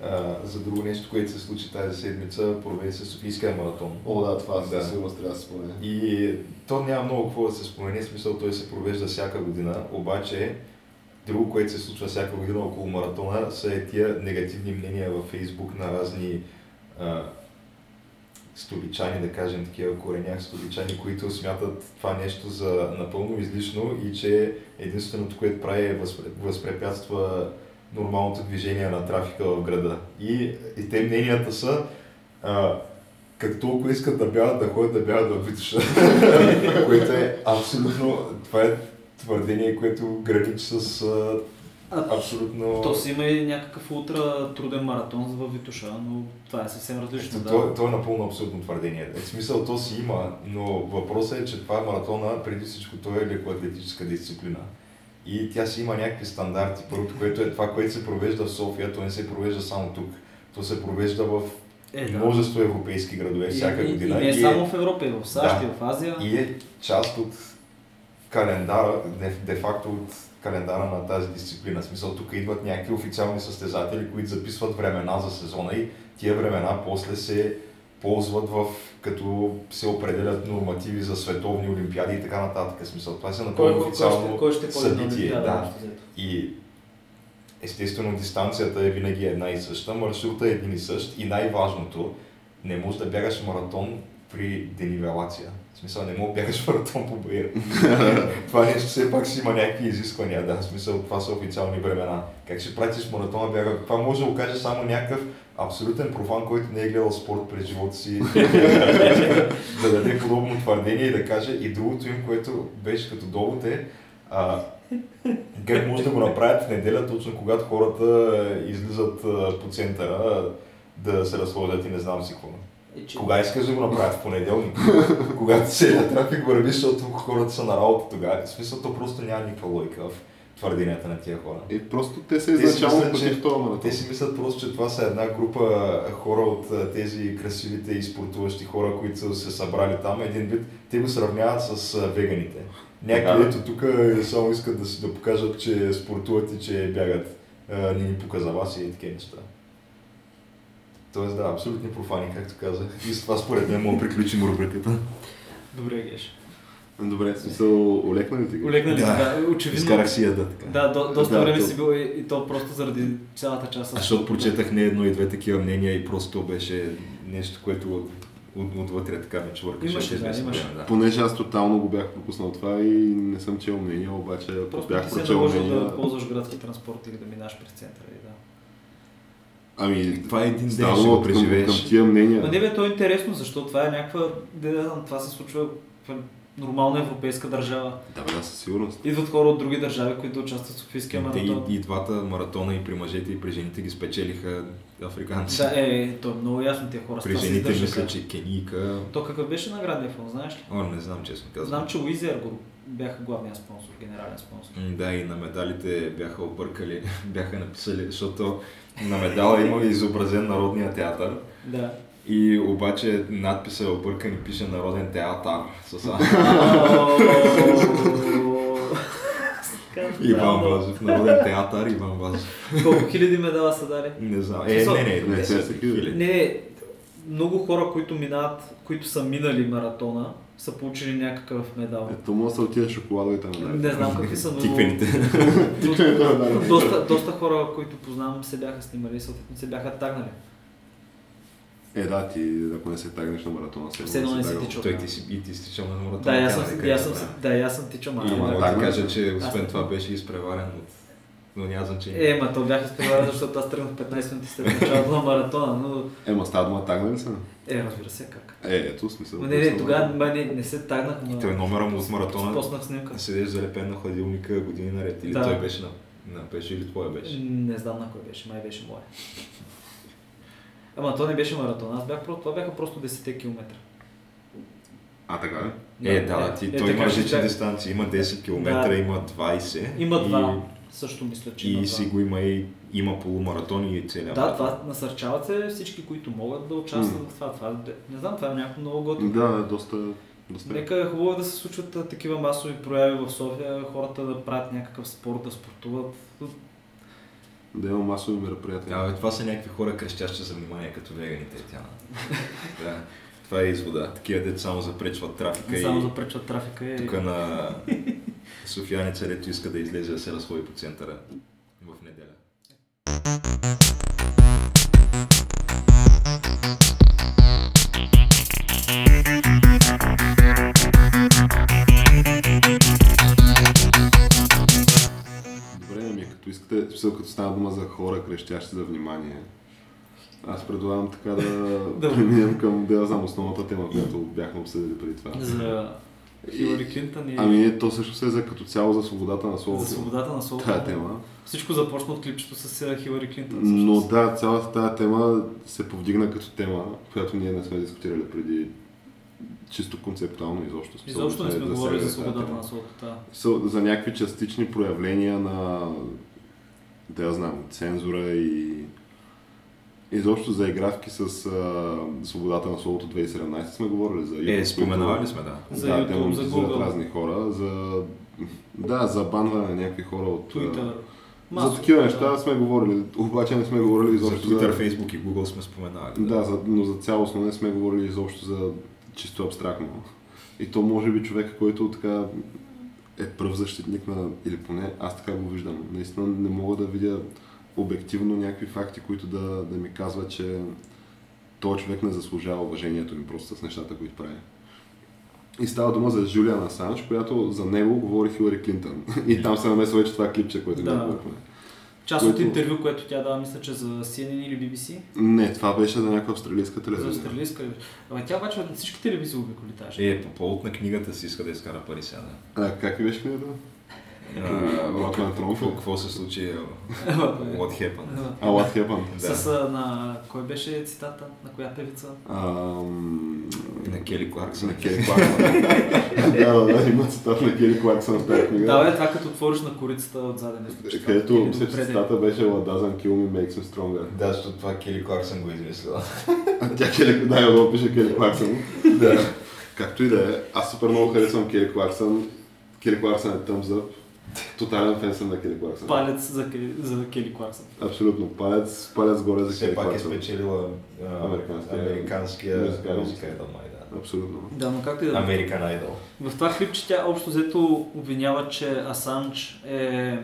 а, за друго нещо, което се случи тази седмица, проведе се Софийския маратон. О, да, това със Да. сигурност трябва да се спомне. И то няма много какво да се спомене, смисъл той се провежда всяка година, обаче друго, което се случва всяка година около маратона са е тия негативни мнения във Фейсбук на разни а, столичани, да кажем такива коренях столичани, които смятат това нещо за напълно излишно и че единственото, което прави е възпре- възпрепятства нормалното движение на трафика в града. И, и те мненията са а, как толкова искат да бягат, да ходят да бягат в Витоша. което е абсолютно, това е твърдение, което граничи с а, А, абсолютно... то си има и някакъв ултра труден маратон за във Витоша, но това е съвсем различно. Ето, Да. то, то е напълно абсурдно твърдение. В смисъл, то си има, но въпросът е, че това маратона, преди всичко, то е лекоатлетическа дисциплина. И тя си има някакви стандарти. Първото, което е това, което се провежда в София, то не се провежда само тук. То се провежда в Е, да. множество европейски градове всяка и, година. И, и не е- само в Европа, и в САЩ, Да. и в Азия. и е част от календара, де, де факто от календара на тази дисциплина. Смисъл, тук идват някакви официални състезатели, които записват времена за сезона и тия времена после се ползват в като се определят нормативи за световни олимпиади и така нататък. Смисъл, това Кой, напълно кой, кой, официално ще, кой ще ходи на събитие. Да. взето? И естествено дистанцията е винаги една и съща, маршрута е един и същ и най-важното, не можеш да бягаш маратон при денивелация. В смисъл, не да бягаш маратон по баир. това нещо все пак си има някакви изисквания, да, в смисъл, това са официални времена. Как ще пратиш маратона бяга? Това може да го каже само някакъв абсолютен профан, който не е гледал спорт през живота си, да даде подобно твърдение и да каже. И другото им, което беше като довод е, а, как може да го направят в неделя, точно когато хората излизат по центъра да се разходят и не знам си какво. Е, че- Кога искаш да го направят в понеделник? когато целият трафик върви, защото хората са на работа тогава. В смисъл, то просто няма никаква логика в твърденията на тия хора. И просто те са си изначално против това маратон. Те си мислят просто, че това са една група хора от тези красивите и спортуващи хора, които са се събрали там. Един вид, те го сравняват с веганите. Някъде ето тук само искат да си да покажат, че спортуват и че бягат. Не ни показа вас и такива неща. Тоест да, абсолютни профани, както казах. И с това според мен мога да приключим рубриката. Добре, Геш. Добре, в смисъл, олекна ли ти? Олекна ли? Да. Да, очевидно. Изкарах си яда така. Да, до, доста Да, време то- си бил и, и то просто заради цялата част. Защото прочетах не едно и две такива мнения и просто то беше нещо, което от, от, отвътре така ме чувъркаше. Имаше, да, имаше. да. Понеже аз тотално го бях пропуснал това и не съм чел мнения, обаче Просто бях ти се е прочел наложил мнения... да ползваш градски транспорт или да минаш през центъра. И да. Ами, Това е един ще го от към, преживееш. към тия мнения. Ма не бе, то е интересно, защото това е някаква, това се случва в нормална европейска държава. Да, бе, да, със сигурност. Идват хора от други държави, които да участват в Софийския Те маратон. и, и двата маратона и при мъжете и при жените ги спечелиха африканци. Да, е, то е много ясно тия хора. при жените мисля, че кенийка. То какъв беше наградния фонд, знаеш ли? О, не знам честно казвам. Знам, че Уизер го бяха главния спонсор, генерален спонсор. М, Да, и на медалите бяха объркали, бяха написали, защото на медала има изобразен Народния театър. Да. И обаче надписа е объркан и пише Народен театър с. Иван Вазов, Народен театър Иван Вазов. Колко хиляди медала са дали? Не знам. Е, не, не, Не, не. Не, много хора, които минават, които са минали маратона, са получили някакъв медал. Ето може да се отиде шоколадовите на Не знам какви са, но... Тиквените. но доста, доста хора, които познавам, се бяха снимали и съответно се бяха тагнали. Е, да, ти, ако не се тагнеш на маратона, Все едно не си тичал. Той ти си, и ти си тичал на маратон. Да, и аз съм, е аз съм, да, аз съм тичал И маратон. мога да да. кажа, че освен това беше изпреварен от... Но няма значение. Е, ма то бях изпреварен, защото аз тръгнах 15 минути след началото на маратона, но... Ема става дума тагна ли са? Е, разбира се, как. Е, ето смисъл. Не, не, тогава не, не се тагнах, И но... той номера му от маратона Споснах снимка. седеш залепен на хладилника години наред. Или Да. той беше на, на беше или твоя беше? Не знам на кой беше, май беше моя. Ама то не беше маратон, аз бях просто, това бяха просто 10 км. А, така ли? Е, да, да, ти, е, той има различни дистанции. Има 10 км, Да. има 20. Има и- два. Също мисля, че има И два. си го има и има полумаратон и целият Да, това насърчават се всички, които могат да участват в това. това. Не знам, това е някакво много готино. Да, да, доста... доста... Нека е хубаво да се случват такива масови прояви в София, хората да правят някакъв спорт, да спортуват. да има масови мероприятия. А, бе, това са някакви хора крещящи за внимание, като веганите, Тяна. да. Това е извода. Такива деца само запречват трафика Само и запречват трафика и... тук на Софиянеца, дето иска да излезе да се разходи по центъра в неделя. Добре, ами като искате, като стана дума за хора, крещящи за внимание, аз предлагам така да, Да. преминем към, да я знам, основната тема, която бяхме обсъдили преди това. За Хилари Клинтън и Ами не, то също се е за като цяло за свободата на словото. за свободата на словото. Тая тема. Всичко започна от клипчето с е, Хилари Клинтън. Но да, цялата тази тема се повдигна като тема, която ние не сме дискутирали преди чисто концептуално изобщо. Изобщо не сме да говорили за засяга тази свободата на словото. Да. Са- за някакви частични проявления на, да я знам, цензура и изобщо за игравки с а, свободата на словото 2017 сме говорили за Е, YouTube, споменавали които- сме, да. За да, YouTube, те за монетизират разни хора, за да, за банване на някакви хора от... Twitter. За такива неща сме говорили, обаче не сме говорили За изобщо Twitter, Facebook и Google сме споменавали. Да, за, но за цялостно не сме говорили изобщо за чисто абстрактно. И то може би човек, който така е пръв защитник на, или поне аз така го виждам. Наистина не мога да видя обективно някакви факти, които да, да ми казват, че този човек не заслужава уважението ми просто с нещата, които прави. И става дума за Жулиан Асанж, която за него говори Хилари Клинтън. И там се намесва вече това клипче, което Да. ние говорихме. Част от Което- интервю, което тя дава, мисля, че за CNN или BBC. Не, това беше за някаква австралийска За телевизия. австралийска. Ама тя обаче от всички телевизии обиколи тази. Е, по повод на книгата си иска да изкара пари сега. А, как беше книгата? А, Rock and Roll. какво, се случи? е, What happened? А, What Happened? Да. С на... Кой беше цитата? На коя певица? На Кели Кларксън. На Кели Кларксън. да, да, да, има цитат на Кели Кларксън в тази книга. Да, бе, това като отвориш на корицата отзаде нещо. че Където мисля, че цитата беше What doesn't kill me makes me stronger. Да, защото това Кели Кларксън го измислила. Тя Кели, да, я го пише Кели Кларксън. да. Както и да е, аз супер много харесвам Кели Кларксън. Кели Кларксън е thumbs up. Тотален фен съм на Кели Кларксън. Палец за, за Кели Кларксън. Абсолютно. Палец, палец горе за Все Кели пак е Кларксън. спечелила а, Американския- американския музикален май, да. Абсолютно. Да, но както и да е. American Idol. В това клипче тя общо взето обвинява, че Асанж е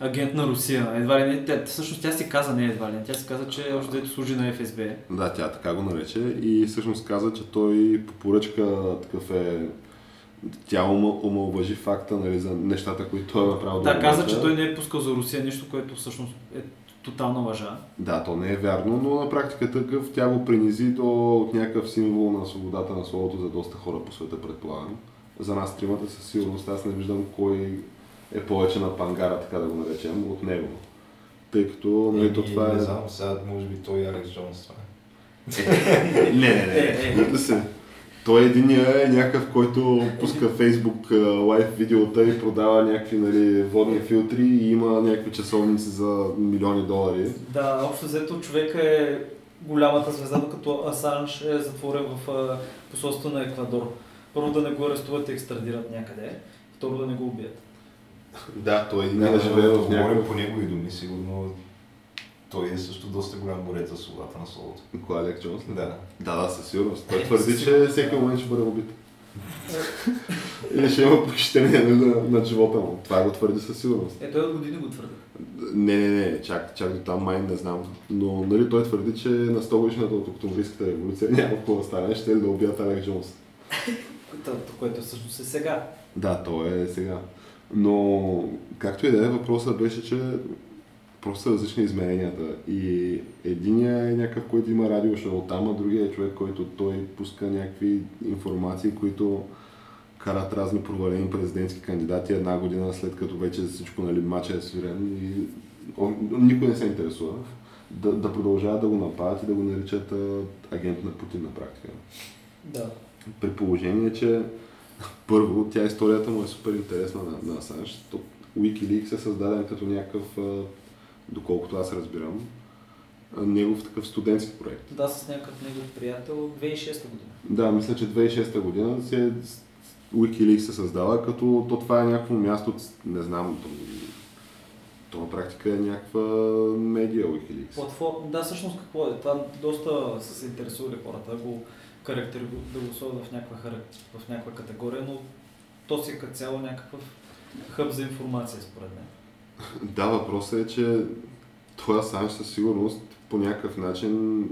агент на Русия. Едва ли не, тя, всъщност тя си каза не едва ли не, тя си каза, че общо взето служи на ФСБ. Да, тя така го нарече и всъщност каза, че той по поръчка такъв е... Тя ума- омалважи факта нали, за нещата, които той е направил. Да, каза, че той не е пускал за Русия нещо, което всъщност е тотална лъжа. Да, то не е вярно, но на практика такъв тя го принизи до от някакъв символ на свободата на словото за доста хора по света, предполагам. За нас тримата със сигурност аз не виждам кой е повече на пангара, така да го наречем, от него. Тъй като нали, то това е... Не знам, сега може би той Алекс Джонс това е. Не, не, не. Е, е. Той единия е някакъв, който пуска Facebook лайв видеота и продава някакви нали, водни филтри и има някакви часовници за милиони долари. Да, общо взето човека е голямата звезда, докато Асанж е затворен в посолство на Еквадор. Първо да не го арестуват и екстрадират някъде, второ да не го убият. Да, той Да, единия да, живее да, в говорим някакъв... по негови думи, сигурно той е също доста голям борец за свободата на словото. Кой е Алек Джонс? ли? Да. Да, да, със сигурност. Той Е, твърди, че всеки момент ще бъде убит. Или ще има похищение на, над живота му. Това го твърди със сигурност. Е, той от години го твърди. Не, не, не, чак, чак до там май не знам. Но нали, той твърди, че на 100 годишната от Октомврийската революция няма какво да стане, ще ли да убият Алек Джонс. Което, което всъщност е сега. Да, то е сега. Но, както и да е, въпросът беше, че просто са различни измеренията. И единия е някакъв, който има радиошоу там, а другия е човек, който той пуска някакви информации, които карат разни провалени президентски кандидати една година след като вече всичко, нали, матча е свирен и никой не се интересува. Да, да продължават да го нападат и да го наричат а, агент на Путин на практика. Да. При положение, че първо, тя историята му е супер интересна на, на Асанж. Wikileaks е създаден като някакъв, а, доколкото аз разбирам, негов такъв студентски проект. Да, с някакъв негов приятел 2006 година. Да, мисля, че 2006 година се, Wikileaks се създава, като то това е някакво място, не знам, то- на практика е някаква медия Wikileaks. Платформ... Да, всъщност какво е? Това доста са се интересували хората го характери... да го сложат в някаква, в някаква категория, но то си е като цяло някакъв хъб за информация, според мен. Да, въпросът е, че това сам със сигурност по някакъв начин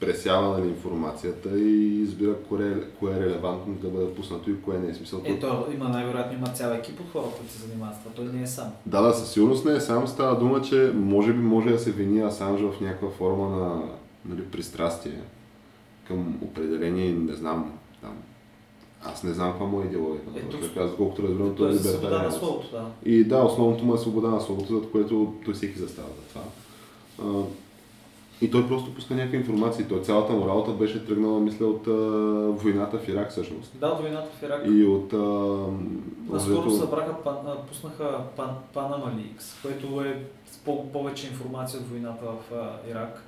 пресява нали, информацията и избира кое, кое е релевантно да бъде пуснато и кое не е смисъл. Ето, има най-вероятно има цял екип от хора, които се занимават с това. Той не е сам. Да, да, със сигурност не е сам. Става дума, че може би може да се вини Асанж в някаква форма на нали, пристрастие към определени, не знам, там, аз не знам каква му е идеологията. Ето, аз колкото разбирам, той е е свобода на словото, да. И да, основното му е свобода на словото, за което той всеки застава за това. А, и той просто пуска някаква информация. Той цялата му работа беше тръгнала, мисля, от а, войната в Ирак всъщност. Да, от войната в Ирак. И от... А, Наскоро обзето- събраха, пан, пуснаха пан, Panama Leaks, което е с по- повече информация от войната в а, Ирак.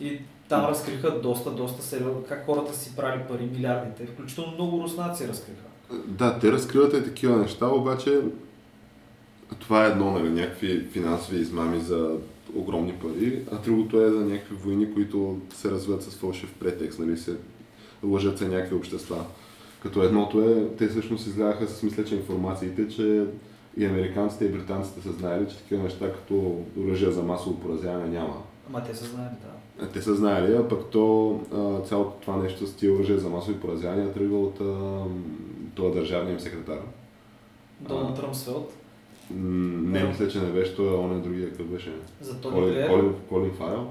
И там разкриха доста, доста сериозно как хората си прали пари, милиардите, включително много руснаци разкриха. Да, те разкриват и такива неща, обаче това е едно, нали, някакви финансови измами за огромни пари, а другото е за някакви войни, които се развиват с фалшив претекст, нали, се лъжат се някакви общества. Като едното е, те всъщност излягаха с мисля, че информациите, че и американците и британците са знаели, че такива неща като оръжия за масово поразяване няма. Ама те са знаели, да. Те са знаели, а пък то а, цялото това нещо с тия оръжия за масови поразявания тръгва от а, този държавния им секретар. Доналд Ръмсфелд, М, Не, мисля, че не беше той, а он е другия, какъв беше? за Тони Колин, Блеер. Колин, Колин Фарел?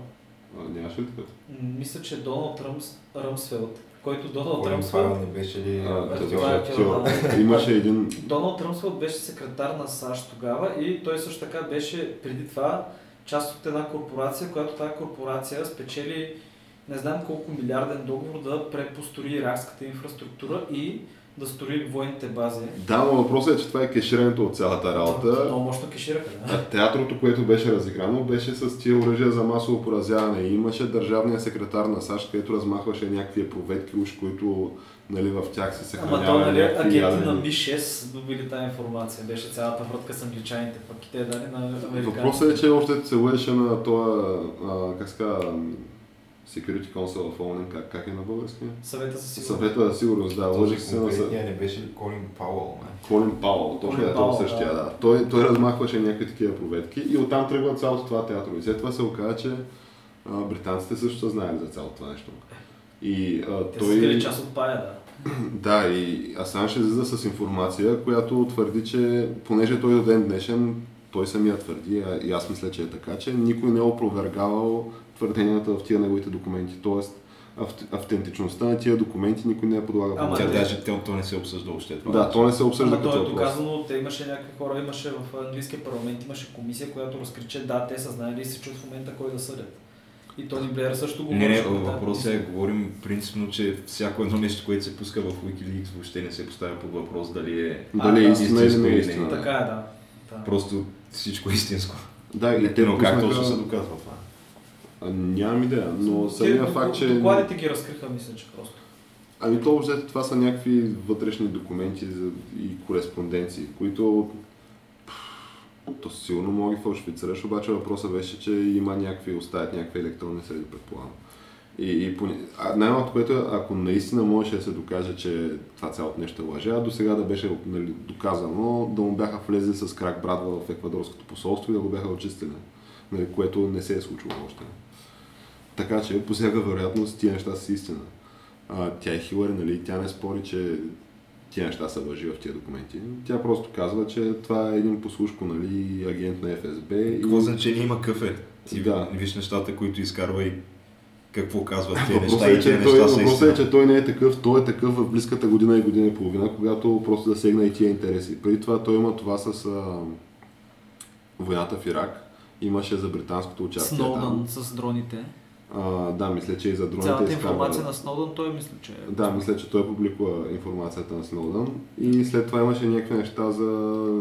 Нямаше ли такъв? Мисля, че Доналд Ръмс, Ръмсфелд, който Доналд Колин Ръмсфелд, не беше ли А, това е актьор. актьор, Имаше един... Доналд Ръмсфелд беше секретар на САЩ тогава и той също така беше преди това част от една корпорация, която тази корпорация спечели не знам колко милиарден договор да препострои иракската инфраструктура и да строи военните бази. Да, но въпросът е, че това е кеширането от цялата работа. Много мощно кешираха, да. А театрото, което беше разиграно, беше с тия оръжия за масово поразяване. И имаше държавния секретар на САЩ, където размахваше някакви проветки, уж, които нали, в тях се Ама то, нали, агенти на ядени... Ми-6 добили тази информация. Беше цялата врътка с англичаните, пък и те дали на американците. Въпросът е, че още се лъеше на това, а, как казва, Security Council of ONU, как, как е на български? Съвета за сигурност. Съвета за сигурност, да, лъжих се на не беше ли Колин Пауъл, не? Колин Пауъл, точно Колин е Пауъл, това същия, да. да. Той, той размахваше някакви такива проветки и оттам тръгва цялото това театро. И след това се оказа, че а, британците също са знаели за цялото това нещо. И а, Те той... са част от пая, да. Да, и Асанж излиза с информация, която твърди, че понеже той до ден днешен, той самия твърди, а и аз мисля, че е така, че никой не е опровергавал твърденията в тия неговите документи. Тоест, авт- автентичността на тия документи никой не е подлагал. Ама Тя те- даже то, то не се обсъжда още това. Да, то не се обсъжда Ама като то е доказано, те имаше някакви хора, имаше в английския парламент, имаше комисия, която разкри, че да, те са знаели и се чуят в момента кой да съдят. И Тони Блеер също го Не, не, въпросът е, говорим принципно, че всяко едно нещо, което се пуска в Wikileaks, въобще не се поставя под въпрос дали е Дали е А, не е истинско или истина. не. Така е, да. да. просто всичко е истинско. Да, и те Но как точно се доказва това? А, нямам идея, но самия факт, че... Докладите ги разкриха, мисля, че просто. Ами то взето това са някакви вътрешни документи и кореспонденции, които то силно мога ги фалшифицираш, обаче въпросът беше, че има някакви, оставят някакви електронни среди, предполагам. И, и поне- а най-малко, което ако наистина можеше да се докаже, че това цялото нещо е лъжа, до сега да беше нали, доказано, да му бяха влезли с крак брадва в еквадорското посолство и да го бяха очистили, нали, което не се е случило още. Така че, по всяка вероятност, тия неща са истина. А, тя е Хилари, нали, тя не спори, че тия неща са лъжи в тия документи. Тя просто казва, че това е един послушко, нали, агент на ФСБ. Какво значение има кафе? Ти Да. виж нещата, които изкарва и какво казват тези неща Въпросът и е, тези че той, неща са въпросът е, че той не е такъв, той е такъв в близката година и година и половина, когато просто засегна и тия интереси. Преди това той има това с а, войната в Ирак, имаше за британското участие Сноудън там. с дроните. А, да, мисля, че и за дроните Цялата изкарва- информация на Сноудън, той мисля, че е. Да, мисля, че той публикува информацията на Сноудън и след това имаше някакви неща за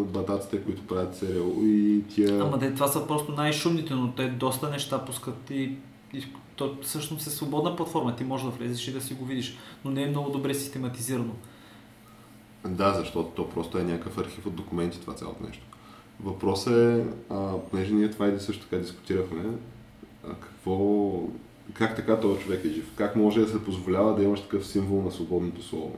батаците, които правят сериал и тия... Ама де, това са просто най-шумните, но те доста неща пускат и, и то всъщност е свободна платформа. Ти можеш да влезеш и да си го видиш, но не е много добре систематизирано. Да, защото то просто е някакъв архив от документи това цялото нещо. Въпросът е, а, понеже ние това и също така дискутирахме, а, какво, как така този човек е жив? Как може да се позволява да имаш такъв символ на свободното слово?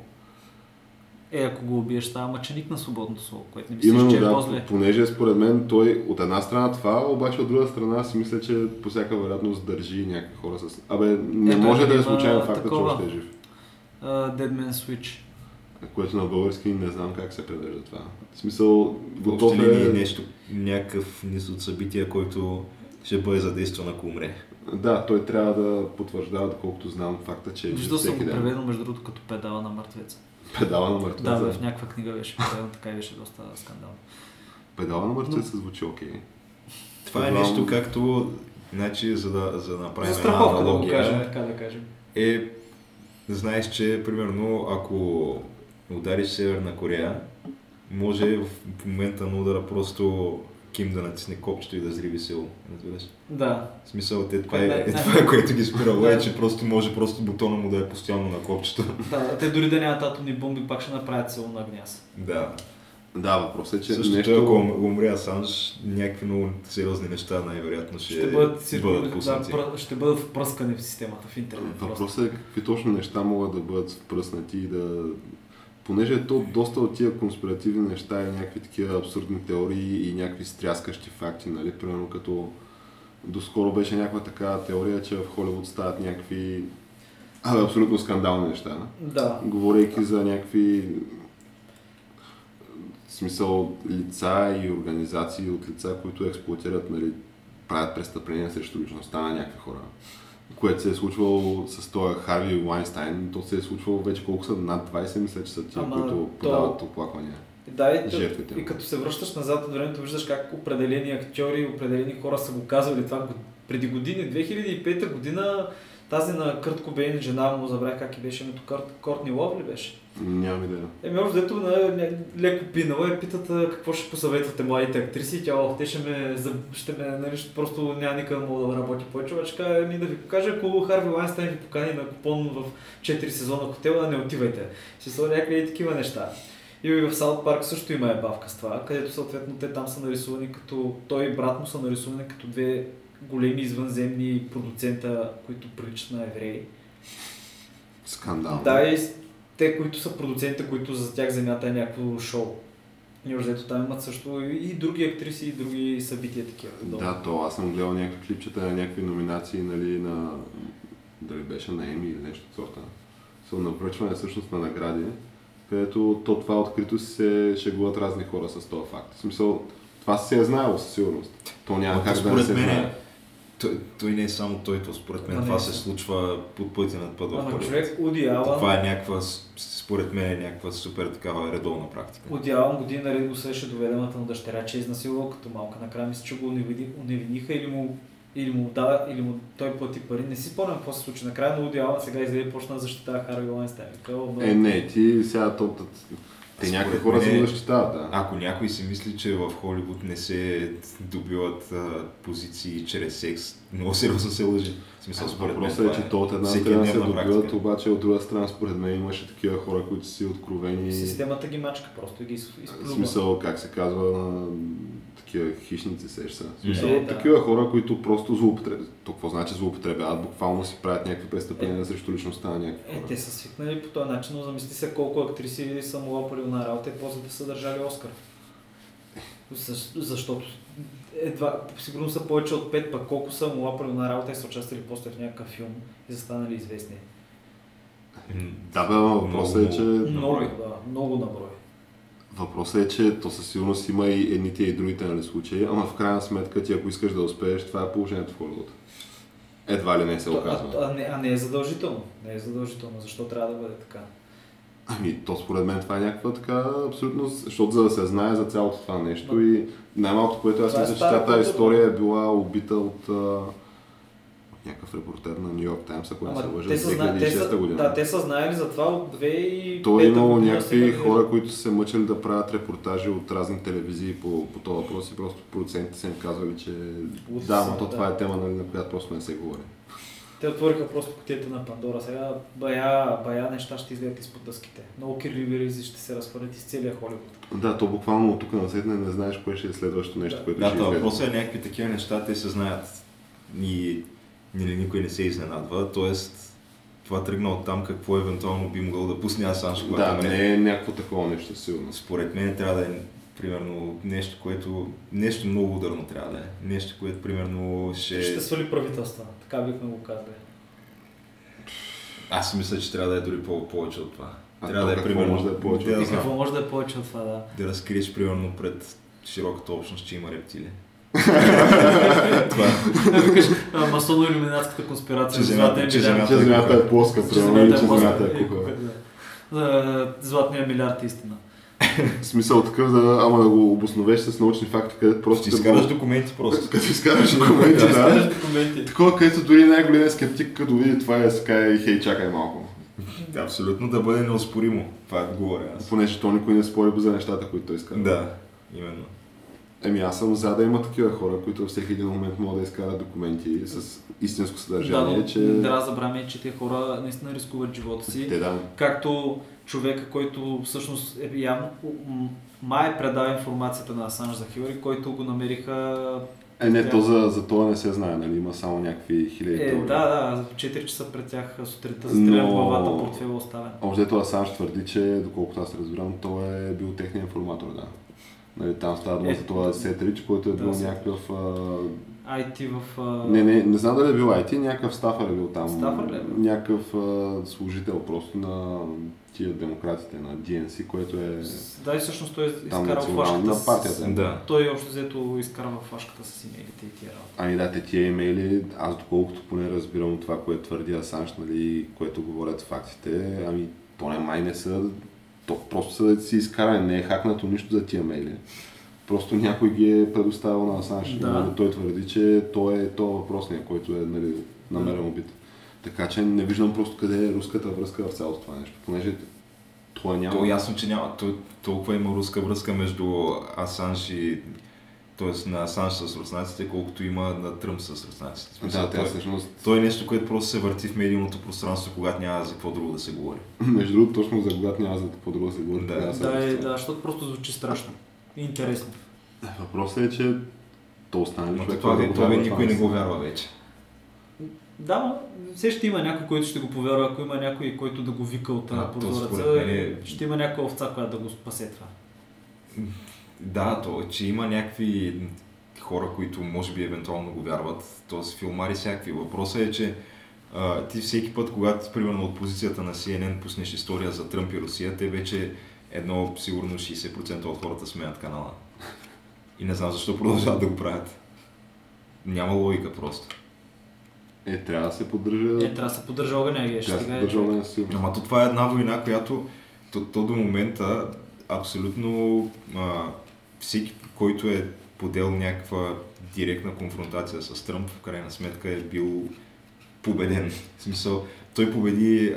Е, ако го убиеш, става мъченик на свободното слово, което не мислиш, Именно че е да, по-зле. понеже според мен той от една страна това, обаче от друга страна си мисля, че по всяка вероятност държи някакви хора с... Абе, не Ето, може да е има случайен факт, че такова. още е жив. Uh, Dead Man Switch. Което на български не знам как се превежда това. В смисъл, готов линии е... нещо, някакъв низ от събития, който ще бъде задействан ако умре. Да, той трябва да потвърждава, доколкото знам факта, че е Виждал съм го ден. преведено, между другото, като педала на мъртвеца. Педала на Да, мъртвеца. в някаква книга беше преведено, така и беше доста скандално. Педала на мъртвеца звучи окей. Това е Знам. нещо както, значи, за да, за да направим За една страховка, да го аналогия, кажем, така да кажем. е, знаеш, че примерно ако удариш Северна Корея, може в момента на удара просто Ким да натисне копчето и да зриви село. Разбираш? Да, В смисъл, те, това, е, е, това е което ги спирало, Да. е, че просто може просто бутона му да е постоянно на копчето. да, те дори да нямат атомни бомби, пак ще направят село на гняз. Да. Да, въпросът е, че Също нещо... ако ум- умре Асанж, някакви много сериозни неща най-вероятно ще, Ще бъдат, си, бъдат да, пуснати. пръ- ще бъдат впръскани в системата, в интернет. просто. Въпросът е какви точно неща могат да бъдат впръснати и да... Понеже то доста от тия конспиративни неща и някакви такива абсурдни теории и някакви стряскащи факти, нали? Примерно като доскоро беше някаква такава теория, че в Холивуд стават някакви абе, абсолютно скандални неща. Да, Говорейки за някакви в смисъл лица и организации от лица, които експлуатират, нали, правят престъпления срещу личността на някакви хора. Което се е случвало с този Харви Уайнстайн, то се е случвало вече колко са, над 20 мисля, че са тия, Ама които то- подават оплаквания. Да, и, Жертвите. и като се връщаш назад от времето, виждаш как определени актьори, определени хора са го казвали това преди години. 2005 година тази на Кърт Кобейн, жена му, забравих как и беше името, Кърт, Кортни Лов ли беше? Нямам идея. Еми, общо на ня- леко пинала и питат а, какво ще посъветвате младите актриси тя, ох, те ще ме, ще ме, нали, просто няма никъде мога да работи повече, обаче каза, ми да ви покажа, ако Харви Лайнстайн ви покани на купон в 4 сезона хотела, не отивайте. Ще са някакви такива неща. И в Саут Парк също има ебавка с това, където съответно те там са нарисувани като, той и брат му са нарисувани като две големи извънземни продуцента, които приличат на евреи. Скандал. Да, и те, които са продуцентите, които за тях земята е някакво шоу. И още ето там имат също и, други актриси, и други събития такива. подобни. Да, то аз съм гледал някакви клипчета на някакви номинации, нали, на... Дали беше на Еми или нещо от сорта. Са на връчване всъщност на награди, където то това открито се шегуват разни хора с този факт. В смисъл, това се е знаело със сигурност. То няма Ама как да не се мен, знае. Той, той не е само той, то според мен не това е се случва под пътя над път в Ама Холивуд. човек, Уди Алън, Това е някаква, според мен, е някаква супер такава редовна практика. Алън години наред го също доведената му дъщеря, че е изнасилвал като малка. Накрая мисля, че го уневиниха или му или му дава, или му той плати пари. Не си спомням какво се случи. Накрая на Уди Алън сега излезе и почна да защитава Харви Лайнстайн. Много- Е, не, ти сега то... Те някакви хора се защитават, да. Ако някой си мисли, че в Холивуд не се добиват а, позиции чрез секс, много сериозно се лъжи. В смисъл, според мен Въпросът е, че то от една страна се добиват, практика. обаче от друга страна според мен имаше такива хора, които си откровени. Системата ги мачка просто и ги из- В изплюва. смисъл, как се казва, на такива хищници. В смисъл, Е, да. такива хора, които просто злоупотребяват. То какво значи злоупотребяват? Буквално си правят някакви престъпления срещу личността на някакви Е, хора. те са свикнали по този начин, но замисли се колко актриси са му лапали на работа и после да са държали Оскар. Защо- Защото едва, сигурно са повече от пет, пък колко са му лапали на работа и са участвали после в някакъв филм и са станали известни. Да, бе, въпросът е, че... Много, да, много наброй. Въпросът е, че то със сигурност има и едните и другите нали, случаи, ама в крайна сметка ти ако искаш да успееш, това е положението в Холивуд. Едва ли не се оказва. А, а, не, а не е задължително. Не е задължително. Защо трябва да бъде така? Ами, то според мен това е някаква така абсолютно, защото за да се знае за цялото това нещо и най-малкото, което аз е мисля, че тази история е била убита от някакъв репортер на Нью Йорк Таймс, ако не се лъжа, те са, зна... те 2006 са, година. да, те са знаели за това от 2005 То е имало година, някакви сега хора, които са се мъчили да правят репортажи от разни телевизии по, по този въпрос и просто продуцентите са им казвали, че От да, но то да. това е тема, нали, на която просто не се говори. Те отвориха просто котията на Пандора. Сега бая, бая неща ще излезат изпод дъските. Много кирливи ризи ще се разхвърлят из целия Холивуд. Да, то буквално от тук на седне не знаеш кое ще е следващото нещо, Да. което Да, ще излезе. въпросът е някакви такива неща, те се знаят. И нали, никой не се изненадва. Тоест, това тръгна от там какво евентуално би могъл да пусне Асанж, когато Да, не е някакво такова нещо, сигурно. Според мен трябва да е примерно нещо, което нещо много ударно трябва да е. Нещо, което примерно ще... Ще свали правителства. Така бихме го казали. Аз си мисля, че трябва да е дори по- повече от това. А трябва то да е какво примерно... може да е повече да, от И знам, какво може да е повече от това, да. да разкриеш примерно пред широката общност, че има рептили. Това е. Масоно-иллюминатската конспирация. Че за земята- златния че земята Че земята е плоска, Че примерно, или че земята е плоска. е Е, Златния милиард е истина. Смисъл такъв, да, ама да го обосновеш с научни факти, където просто да изкараш документи просто. Като изкараш документи, да. Такова, където дори най-големият скептик, като види това е ска и хей, чакай малко. Да, абсолютно да бъде неоспоримо. Това говоря аз. Понеже то никой не спори за нещата, които той иска. Да, именно. Еми аз съм за да има такива хора, които във всеки един момент могат да изкарат документи с истинско Да, съдържание, но че... трябва да забравяме, че тези хора наистина рискуват живота си. Те да. Както човека, който всъщност е явно май предава информацията на Асанж за Хилари, който го намериха... Е, не, Тя- то за, за това не се знае, нали? Има само някакви хиляди Е, теории. да, да, в 4 часа пред тях сутринта застрелян Но- главата, портфела оставен. Общо Асанж твърди, че, доколкото аз разбирам, той е бил техния информатор, да. Нали, там става дума Е, за това Сетрич, който е да, бил Сетрич. някакъв... А... IT в... а, Не, не, не знам дали е бил IT, някакъв стафър е бил там. Стафър ли е бил? Някакъв а, служител просто на тия демократите, на DNC, което е Да, и всъщност той там изкарал флашката с... партията. Да. Той общо взето изкарва флашката с имейлите и тия работи. Ами да, те тия имейли, аз доколкото поне разбирам това, което твърди Асанж, нали, което говорят фактите, ами то не май не са, то просто са си изкарани, не е хакнато нищо за тия мейли. Просто някой ги е предоставил на Асанж. Да. Нали, той твърди, че той е то въпросния, който е нали, намерен убит. Така че не виждам просто къде е руската връзка в цялото това нещо, понеже това няма. То е ясно, че няма. То, толкова има руска връзка между Асанж и т.е. на Асанж с руснаците, колкото има на Тръмп с руснаците. Смисъл, Да, тя той, всъщност, той е нещо, което просто се върти в медийното пространство, когато няма за какво друго да се говори. между другото, точно за когато няма за какво друго да се говори. Да. се Да, е, да, защото просто звучи страшно. Интересно. Въпросът е, че то остане Но човек. това, който това, го вярва, никой не го вярва вече. Да, но все ще има някой, който ще го повярва, ако има някой, който да го вика от А, а, то прозореца, мен е- ще има някаква овца, която да го спасе това. Да, то, че има някакви хора, които може би евентуално го вярват, т.е. филмари всякакви. Въпросът е, че а, ти всеки път, когато примерно от позицията на CNN пуснеш история за Тръмп и Русия, те вече едно сигурно 60% от хората сменят канала. И не знам защо продължават да го правят. Няма логика просто. Е, трябва да се поддържа. Е, трябва да се поддържа огъня, и ще трябва да се стига. поддържа огъня сигурно. Ама то това е една война, която то, то до момента абсолютно а, всеки, който е подел някаква директна конфронтация с Тръмп, в крайна сметка е бил победен. В смисъл, той победи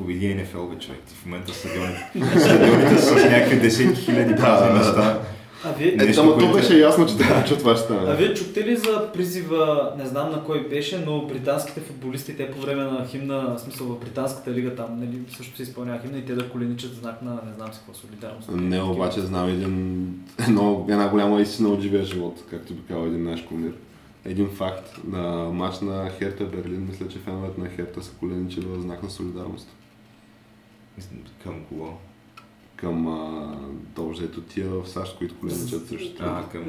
победи НФЛ, бе, човек. В момента стадионите, стадионите с някакви десетки хиляди празни места. А вие, Е, Нещо, ама то което беше ясно, че така, че това ще а стане. вие чухте ли за призива, не знам на кой беше, но британските футболисти, те по време на химна, в смисъл в британската лига там, нали, също се изпълнява химна и те да коленичат в знак на не знам си какво солидарност. Не, обаче знам един, едно, една голяма истина от живия живот, както би казал един наш комир. Един факт. На матч на Херта Берлин, мисля, че феновете на Херта са коленичили в знак на солидарност. Към кого? Към а, дължето тия в САЩ, които коленичат срещу А, Тръмп. към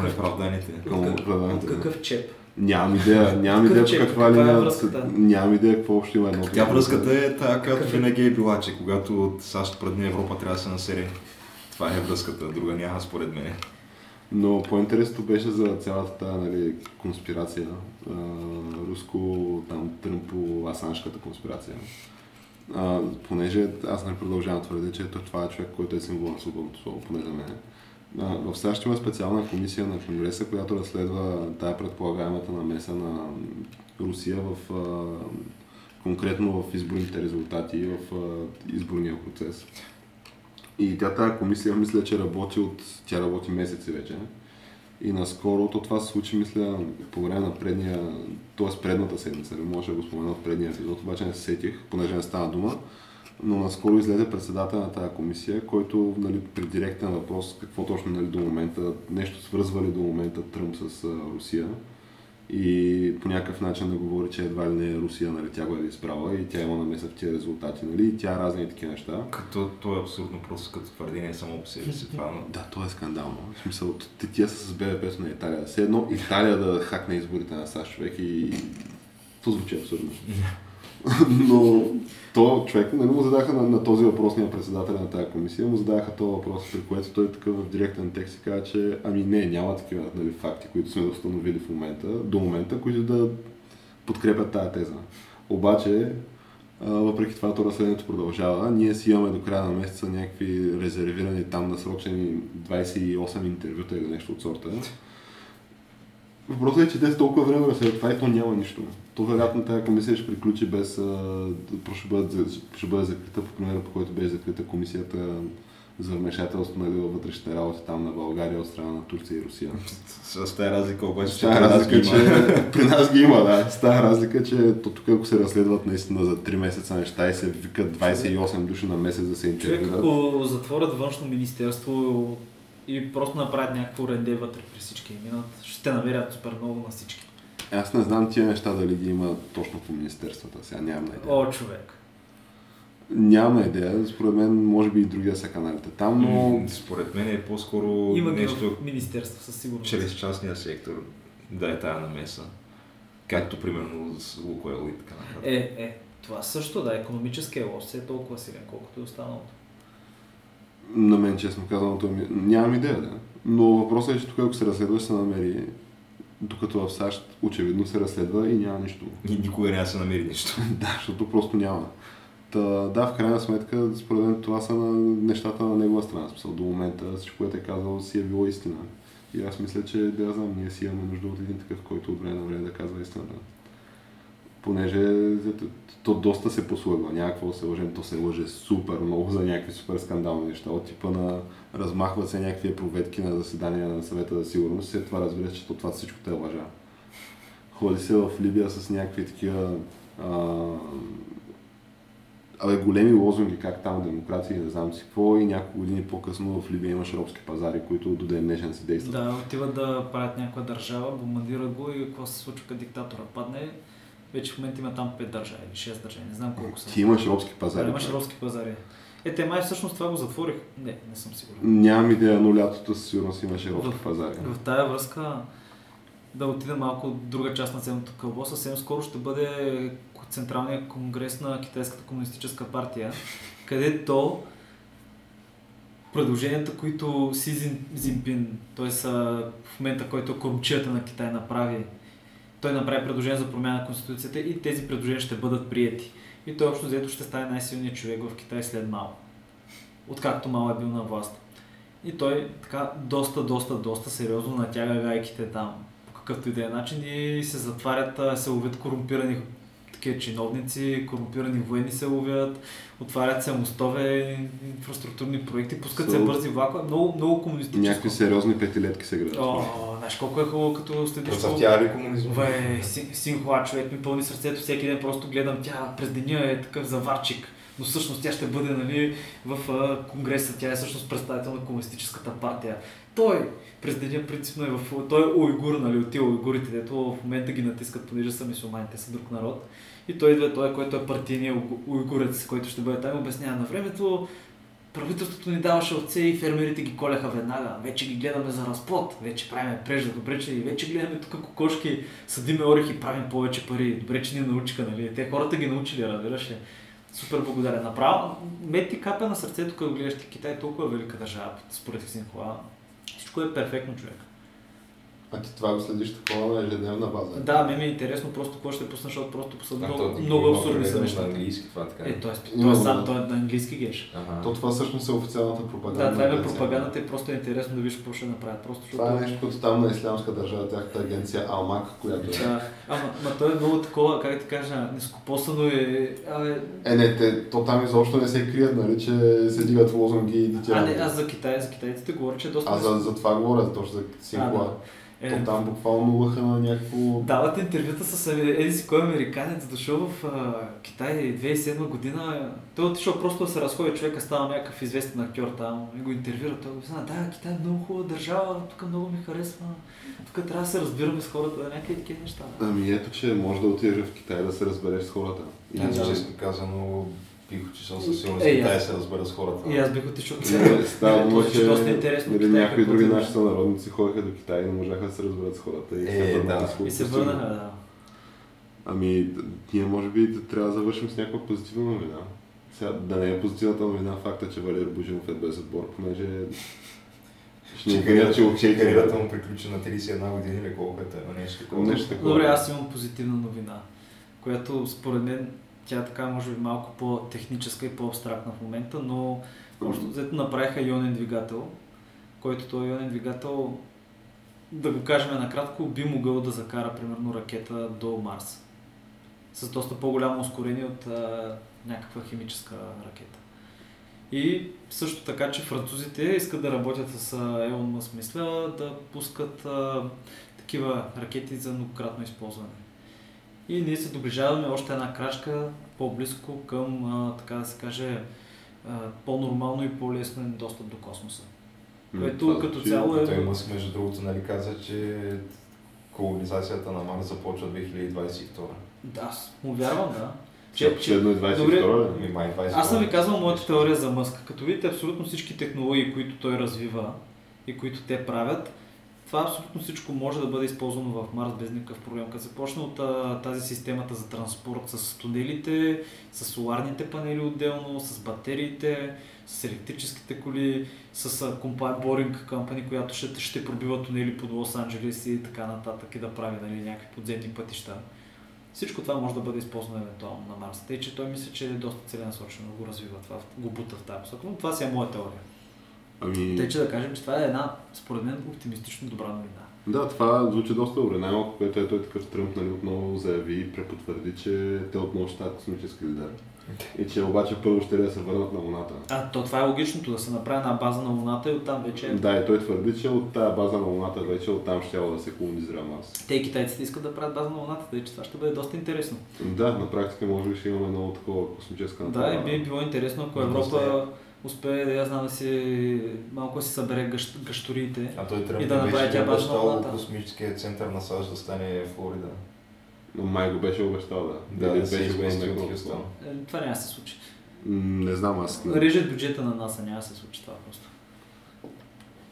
унеправданите. Към Какъв- оправданите. да. Какъв чеп? Нямам идея, нямам идея по каква е линия. връзката? Нямам идея какво общо има едно. Тя връзката е тая, която е? винаги е била, че когато от САЩ предне Европа трябва да се насере. Това е връзката, друга няма според мен. Но по-интересното беше за цялата тази нали, конспирация, а, руско, там, тръмпо, асаншката конспирация. А, понеже аз не продължавам да твърдя, че това е човек, който е символ на свободното слово, поне за мен. В САЩ има специална комисия на Конгреса, която разследва тая предполагаемата намеса на Русия в а, конкретно в изборните резултати и в а, изборния процес. И тя тази комисия мисля, че работи от... Тя работи месеци вече. И наскоро, то това се случи, мисля, по време на предния, т.е. предната седмица, не може да го спомена в предния епизод, обаче не се сетих, понеже не стана дума. Но наскоро излезе председател на тази комисия, който нали, при директен въпрос какво точно нали, до момента, нещо свързва ли до момента Тръмп с Русия и по някакъв начин да говори, че едва ли не Русия, нали, тя го е изправила и тя има намеса в тези резултати, нали, и тя разни такива неща. Като то е абсурдно просто като твърдение само по себе си това, но... Да, то е скандално. В смисъл, тия са с БВП-то на Италия. Все едно Италия да хакне изборите на САЩ човек и... То звучи абсурдно. Но то човек, нали му задаха на, на този въпросния председател на тази комисия, му задаха този въпрос, при което той такъв в директен текст си каза, че ами не, няма такива нали, факти, които сме установили в момента, до момента, които да подкрепят тази теза. Обаче, въпреки това, то разследването продължава. Ние си имаме до края на месеца някакви резервирани там насрочени 28 интервюта или нещо от сорта. Въпросът е, че те са толкова време разследват това и то няма нищо. То вероятно тази комисия ще приключи без... а, ще, бъде, ще бъде закрита по примера, по който беше закрита комисията за вмешателство във вътрешните работи там на България от страна на Турция и Русия. С тази разлика обаче, че разлика, че при нас ги има, да. С тази разлика, че то тук ако се разследват наистина за 3 месеца неща и се викат 28 души на месец да се Човек, интервюрат. ако затворят външно министерство и просто направят някакво ренде вътре при всички и минат, ще те намерят супер много на всички. Аз не знам тия неща дали ги има точно по министерствата. Сега нямам идея. О, човек. Нямам идея. Според мен, може би и другия са каналите там, но... Според мен е по-скоро Има нещо министерство, със сигурност. чрез частния сектор да е тая намеса. Както примерно с Лукойл и така нататък. Е, е, това също, да, економическия лос е толкова силен, колкото е останалото. На мен, честно казано, той ми... нямам идея, да. Но въпросът е, че тук ако се разследва, ще се намери, докато в САЩ очевидно се разследва и няма нищо. И никога няма да се намери нищо. Да, защото просто няма. Та, да, в крайна сметка, според мен това са на нещата на негова страна. Смисъл, до момента всичко, което е казал, си е било истина. И аз мисля, че, да я знам, ние си имаме нужда от един такъв, който от време на време да казва истината. Понеже то доста се послъгва, няма какво да се лъжем, то се лъже супер много за някакви супер скандални неща. От типа на размахват се някакви проветки на заседания на съвета за сигурност, след това разбираш, че то това всичко те е лъжа. Ходи се в Либия с някакви такива а, Абе, големи лозунги, как там демокрация и не знам си какво, и няколко години по-късно в Либия имаш робски пазари, които до ден днешен се действат. Да, отиват да правят някаква държава, бомбардират го и какво се случва, като диктатора падне. Вече в момента има там 5 държави или 6 държави, не знам колко са. Ти имаш робски Да, пазари. имаш бе. робски пазари. Е, те май всъщност това го затворих. Не, не съм сигурен. Нямам идея, но лятото със сигурност имаше робски В- пазари. В тая връзка да отида малко от друга част на цялото кълбо. Съвсем скоро ще бъде Централния конгрес на Китайската комунистическа партия, където предложенията, които Си Зин, Зинпин, т.е. в момента, който корумчията на Китай направи, той направи предложение за промяна на Конституцията и тези предложения ще бъдат приети. И той общо взето ще стане най-силният човек в Китай след Мао. Откакто Мао е бил на власт. И той така доста, доста, доста сериозно натяга гайките там по какъвто и да е начин и се затварят, се ловят корумпирани такива чиновници, корумпирани военни се ловят, отварят се мостове, инфраструктурни проекти, пускат се So- бързи влакове, много, много комунистическо. Някакви сериозни петилетки се градят. О, знаеш колко е хубаво, като следиш Процъфтява ли комунизма? Бе, Син- Синхуа, човек ми пълни сърцето, всеки ден просто гледам тя през деня е такъв заварчик. Но всъщност тя ще бъде нали, в а, Конгреса, тя е всъщност представител на комунистическата партия. Той през деня принципно е в... Той е уйгур, нали, от тия уйгурите, дето в момента ги натискат, понеже са мисулмани, те са друг народ. И той идва той, който е партийният уйгу- уйгурец, който ще бъде там, и обяснява на времето. Правителството ни даваше овце и фермерите ги коляха веднага. Вече ги гледаме за разплод. Вече правим прежда. Добре, че и вече гледаме тук кокошки, съдиме орехи, правим повече пари. Добре, че ни научиха, нали? Те хората ги научили, разбираш ли? Супер благодарен. Направо, мет ти капе на сърцето, като гледаш ти Китай, толкова велика държава, според Синхуа. Всичко е перфектно, човек. А ти това го следиш такова на ежедневна база? Да, ме ми е интересно просто какво ще пусна, защото просто са А много, то ти много абсурдни са нещата. На английски това така. Е, той, е го, сам, да. той е на английски геш. Ага. То това всъщност е официалната пропаганда. Да, това е пропагандата и просто е интересно да видиш какво ще направят. Просто защото... Това е нещо, като там на Ислямска държава, тяхната агенция Алмак, която е. Да, ама, ама той е много такова, как да ти кажа, нескопосано е... Абе, Е, не, те, то там изобщо не се крият, нали, че се дигат лозунги и а, дитя. не, аз за Китай, за китайците говоря, че е доста... А за, за това говоря, точно за Синхуа. А, Е, То там буквално лъха на някакво... Дават интервюта с еди си кой американец, дошъл в а, Китай 2007 година. Той е отишъл просто да се разходи човека, става някакъв известен актьор там и го интервюра. Той го знае, да, Китай е много хубава държава, тук много ми харесва. Тук трябва да се разбираме с хората, някакви такива неща. Ами ето, че може да отидеш в Китай да се разбереш с хората. И Аз Да. честно казано бих отишъл със сигурност Е, Китай се разбера с хората. И аз бих отишъл в Не, Китай. Става дума, Е, че доста интересно. нали, някои други наши да- сънародници ходиха до Китай и не можаха да се разберат с хората. И, Е, се върнаха да. И се върнаха, да. Ами, ние може би трябва да завършим с някаква позитивна новина. Сега, да не е позитивната новина факта, че Валер Божинов е без отбор, понеже ще ни Че кажат, че кариерата, му приключи на 31 години или колко е, нещо такова. Нещо такова. Добре, аз имам позитивна новина, която според мен тя е така може би малко по-техническа и по-абстрактна в момента, но общо взето направиха ионен двигател, който този ионен двигател, да го кажем накратко, би могъл да закара примерно ракета до Марс. С доста по-голямо ускорение от а, някаква химическа ракета. И също така, че французите искат да работят с Елон Мъск, мисля, да пускат а, такива ракети за многократно използване. И ние се доближаваме още една крачка по-близко към, а, така да се каже, а, по-нормално и по-лесно достъп до космоса. Което това като звучи- цяло е- Той Мъск, между другото, нали каза, че колонизацията на Марс започва 2022. Да, аз му вярвам, да. Че, последно е 22 Добре. Ами май 22. Аз съм ви казал моята теория за Мъск. Като видите абсолютно всички технологии, които той развива и които те правят, това абсолютно всичко може да бъде използвано в Марс без никакъв проблем. Като се почне от тази системата за транспорт с тунелите, с соларните панели отделно, с батериите, с електрическите коли, с компания Boring Company, която ще, ще пробива тунели под Лос-Анджелес и така нататък и да прави нали, някакви подземни пътища. Всичко това може да бъде използвано евентуално на Марс. Тъй, че той мисля, че е доста целенасочено го развива това, го бута в тази посока. Но това си е моя теория. Ами, Тъй, че да кажем, че това е една, според мен, оптимистично добра новина. да, това звучи доста добре. Най-малко, което е той такъв Тръмп, нали, отново заяви и препотвърди, че те отново ще стават космически лидер. И че обаче първо ще да се върнат на Луната. А, то това е логичното, да се направи една база на Луната и оттам вече... Да, и той твърди, че от тази база на Луната вече оттам ще да се колонизира Марс. Те и китайците искат да правят база на Луната, тъй че това ще бъде доста интересно. Да, на практика може би ще имаме много такова космическа Да, и би било интересно, ако Европа успее, да я знам, да си малко да си събере гъщ. А той И да направи тя база на космическия център на САЩ да стане Флорида. Но май го беше обещал, да. Да, Или да се беше го измести от Хюстън. това. Е, това няма да се случи. Не знам аз. не- Режат бюджета на НАСА, няма да се случи това просто.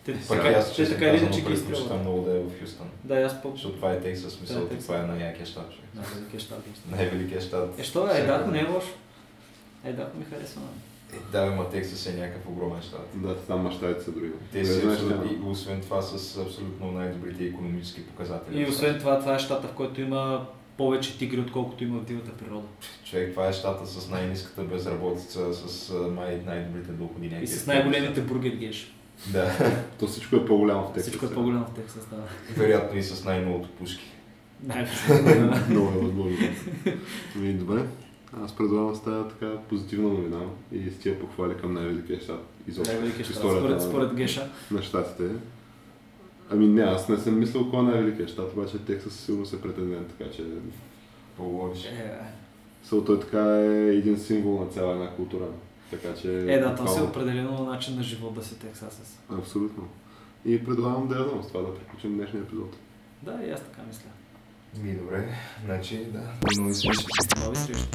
Те, Пък така, аз, те така или иначе ги изстрелват. много да е в Хюстън. Да, аз по... Защото това е Тексас, смисъл, Да, да, това е най-якия щат. човек. Да, великия щат. Най-великият щат. Е, що е, Айдако не е лошо. Айдако ми харесва. Е, да, бе, ма Тексас е някакъв огромен щат. Да, там мащабите са други. Те знаеш, абсолютно, и освен това с абсолютно най-добрите економически показатели. И освен това, това е щата, в който има повече тигри, отколкото има в дивата природа. Човек, това е щата с най-низката безработица, с май, най-добрите доходи. И с най-големите бургер геш. Да, То всичко е по-голямо в Тексас. Всичко е по-голямо в Тексас, да. вероятно и с най-новото пушки. Най-вероятно. Много е възможно. Добре. Аз предлагам да става така позитивна новина и с тия похвали към най-великия щат изобщо Най-великия щат, според, според Геша. на щатите. Ами не, аз не съм мислил кой е най-великият щат, обаче Тексас сигурно се претендент, така че По-лоши. Е, Съл, той така е един символ на цяла една култура. Така че... е, да, то си буквално- определено начин на живот да си Тексасес. Абсолютно. И предлагам да я знам с това да приключим днешния епизод. Да, и аз така мисля. Ми, добре. Значи, да. До нови срещи. Нови срещи.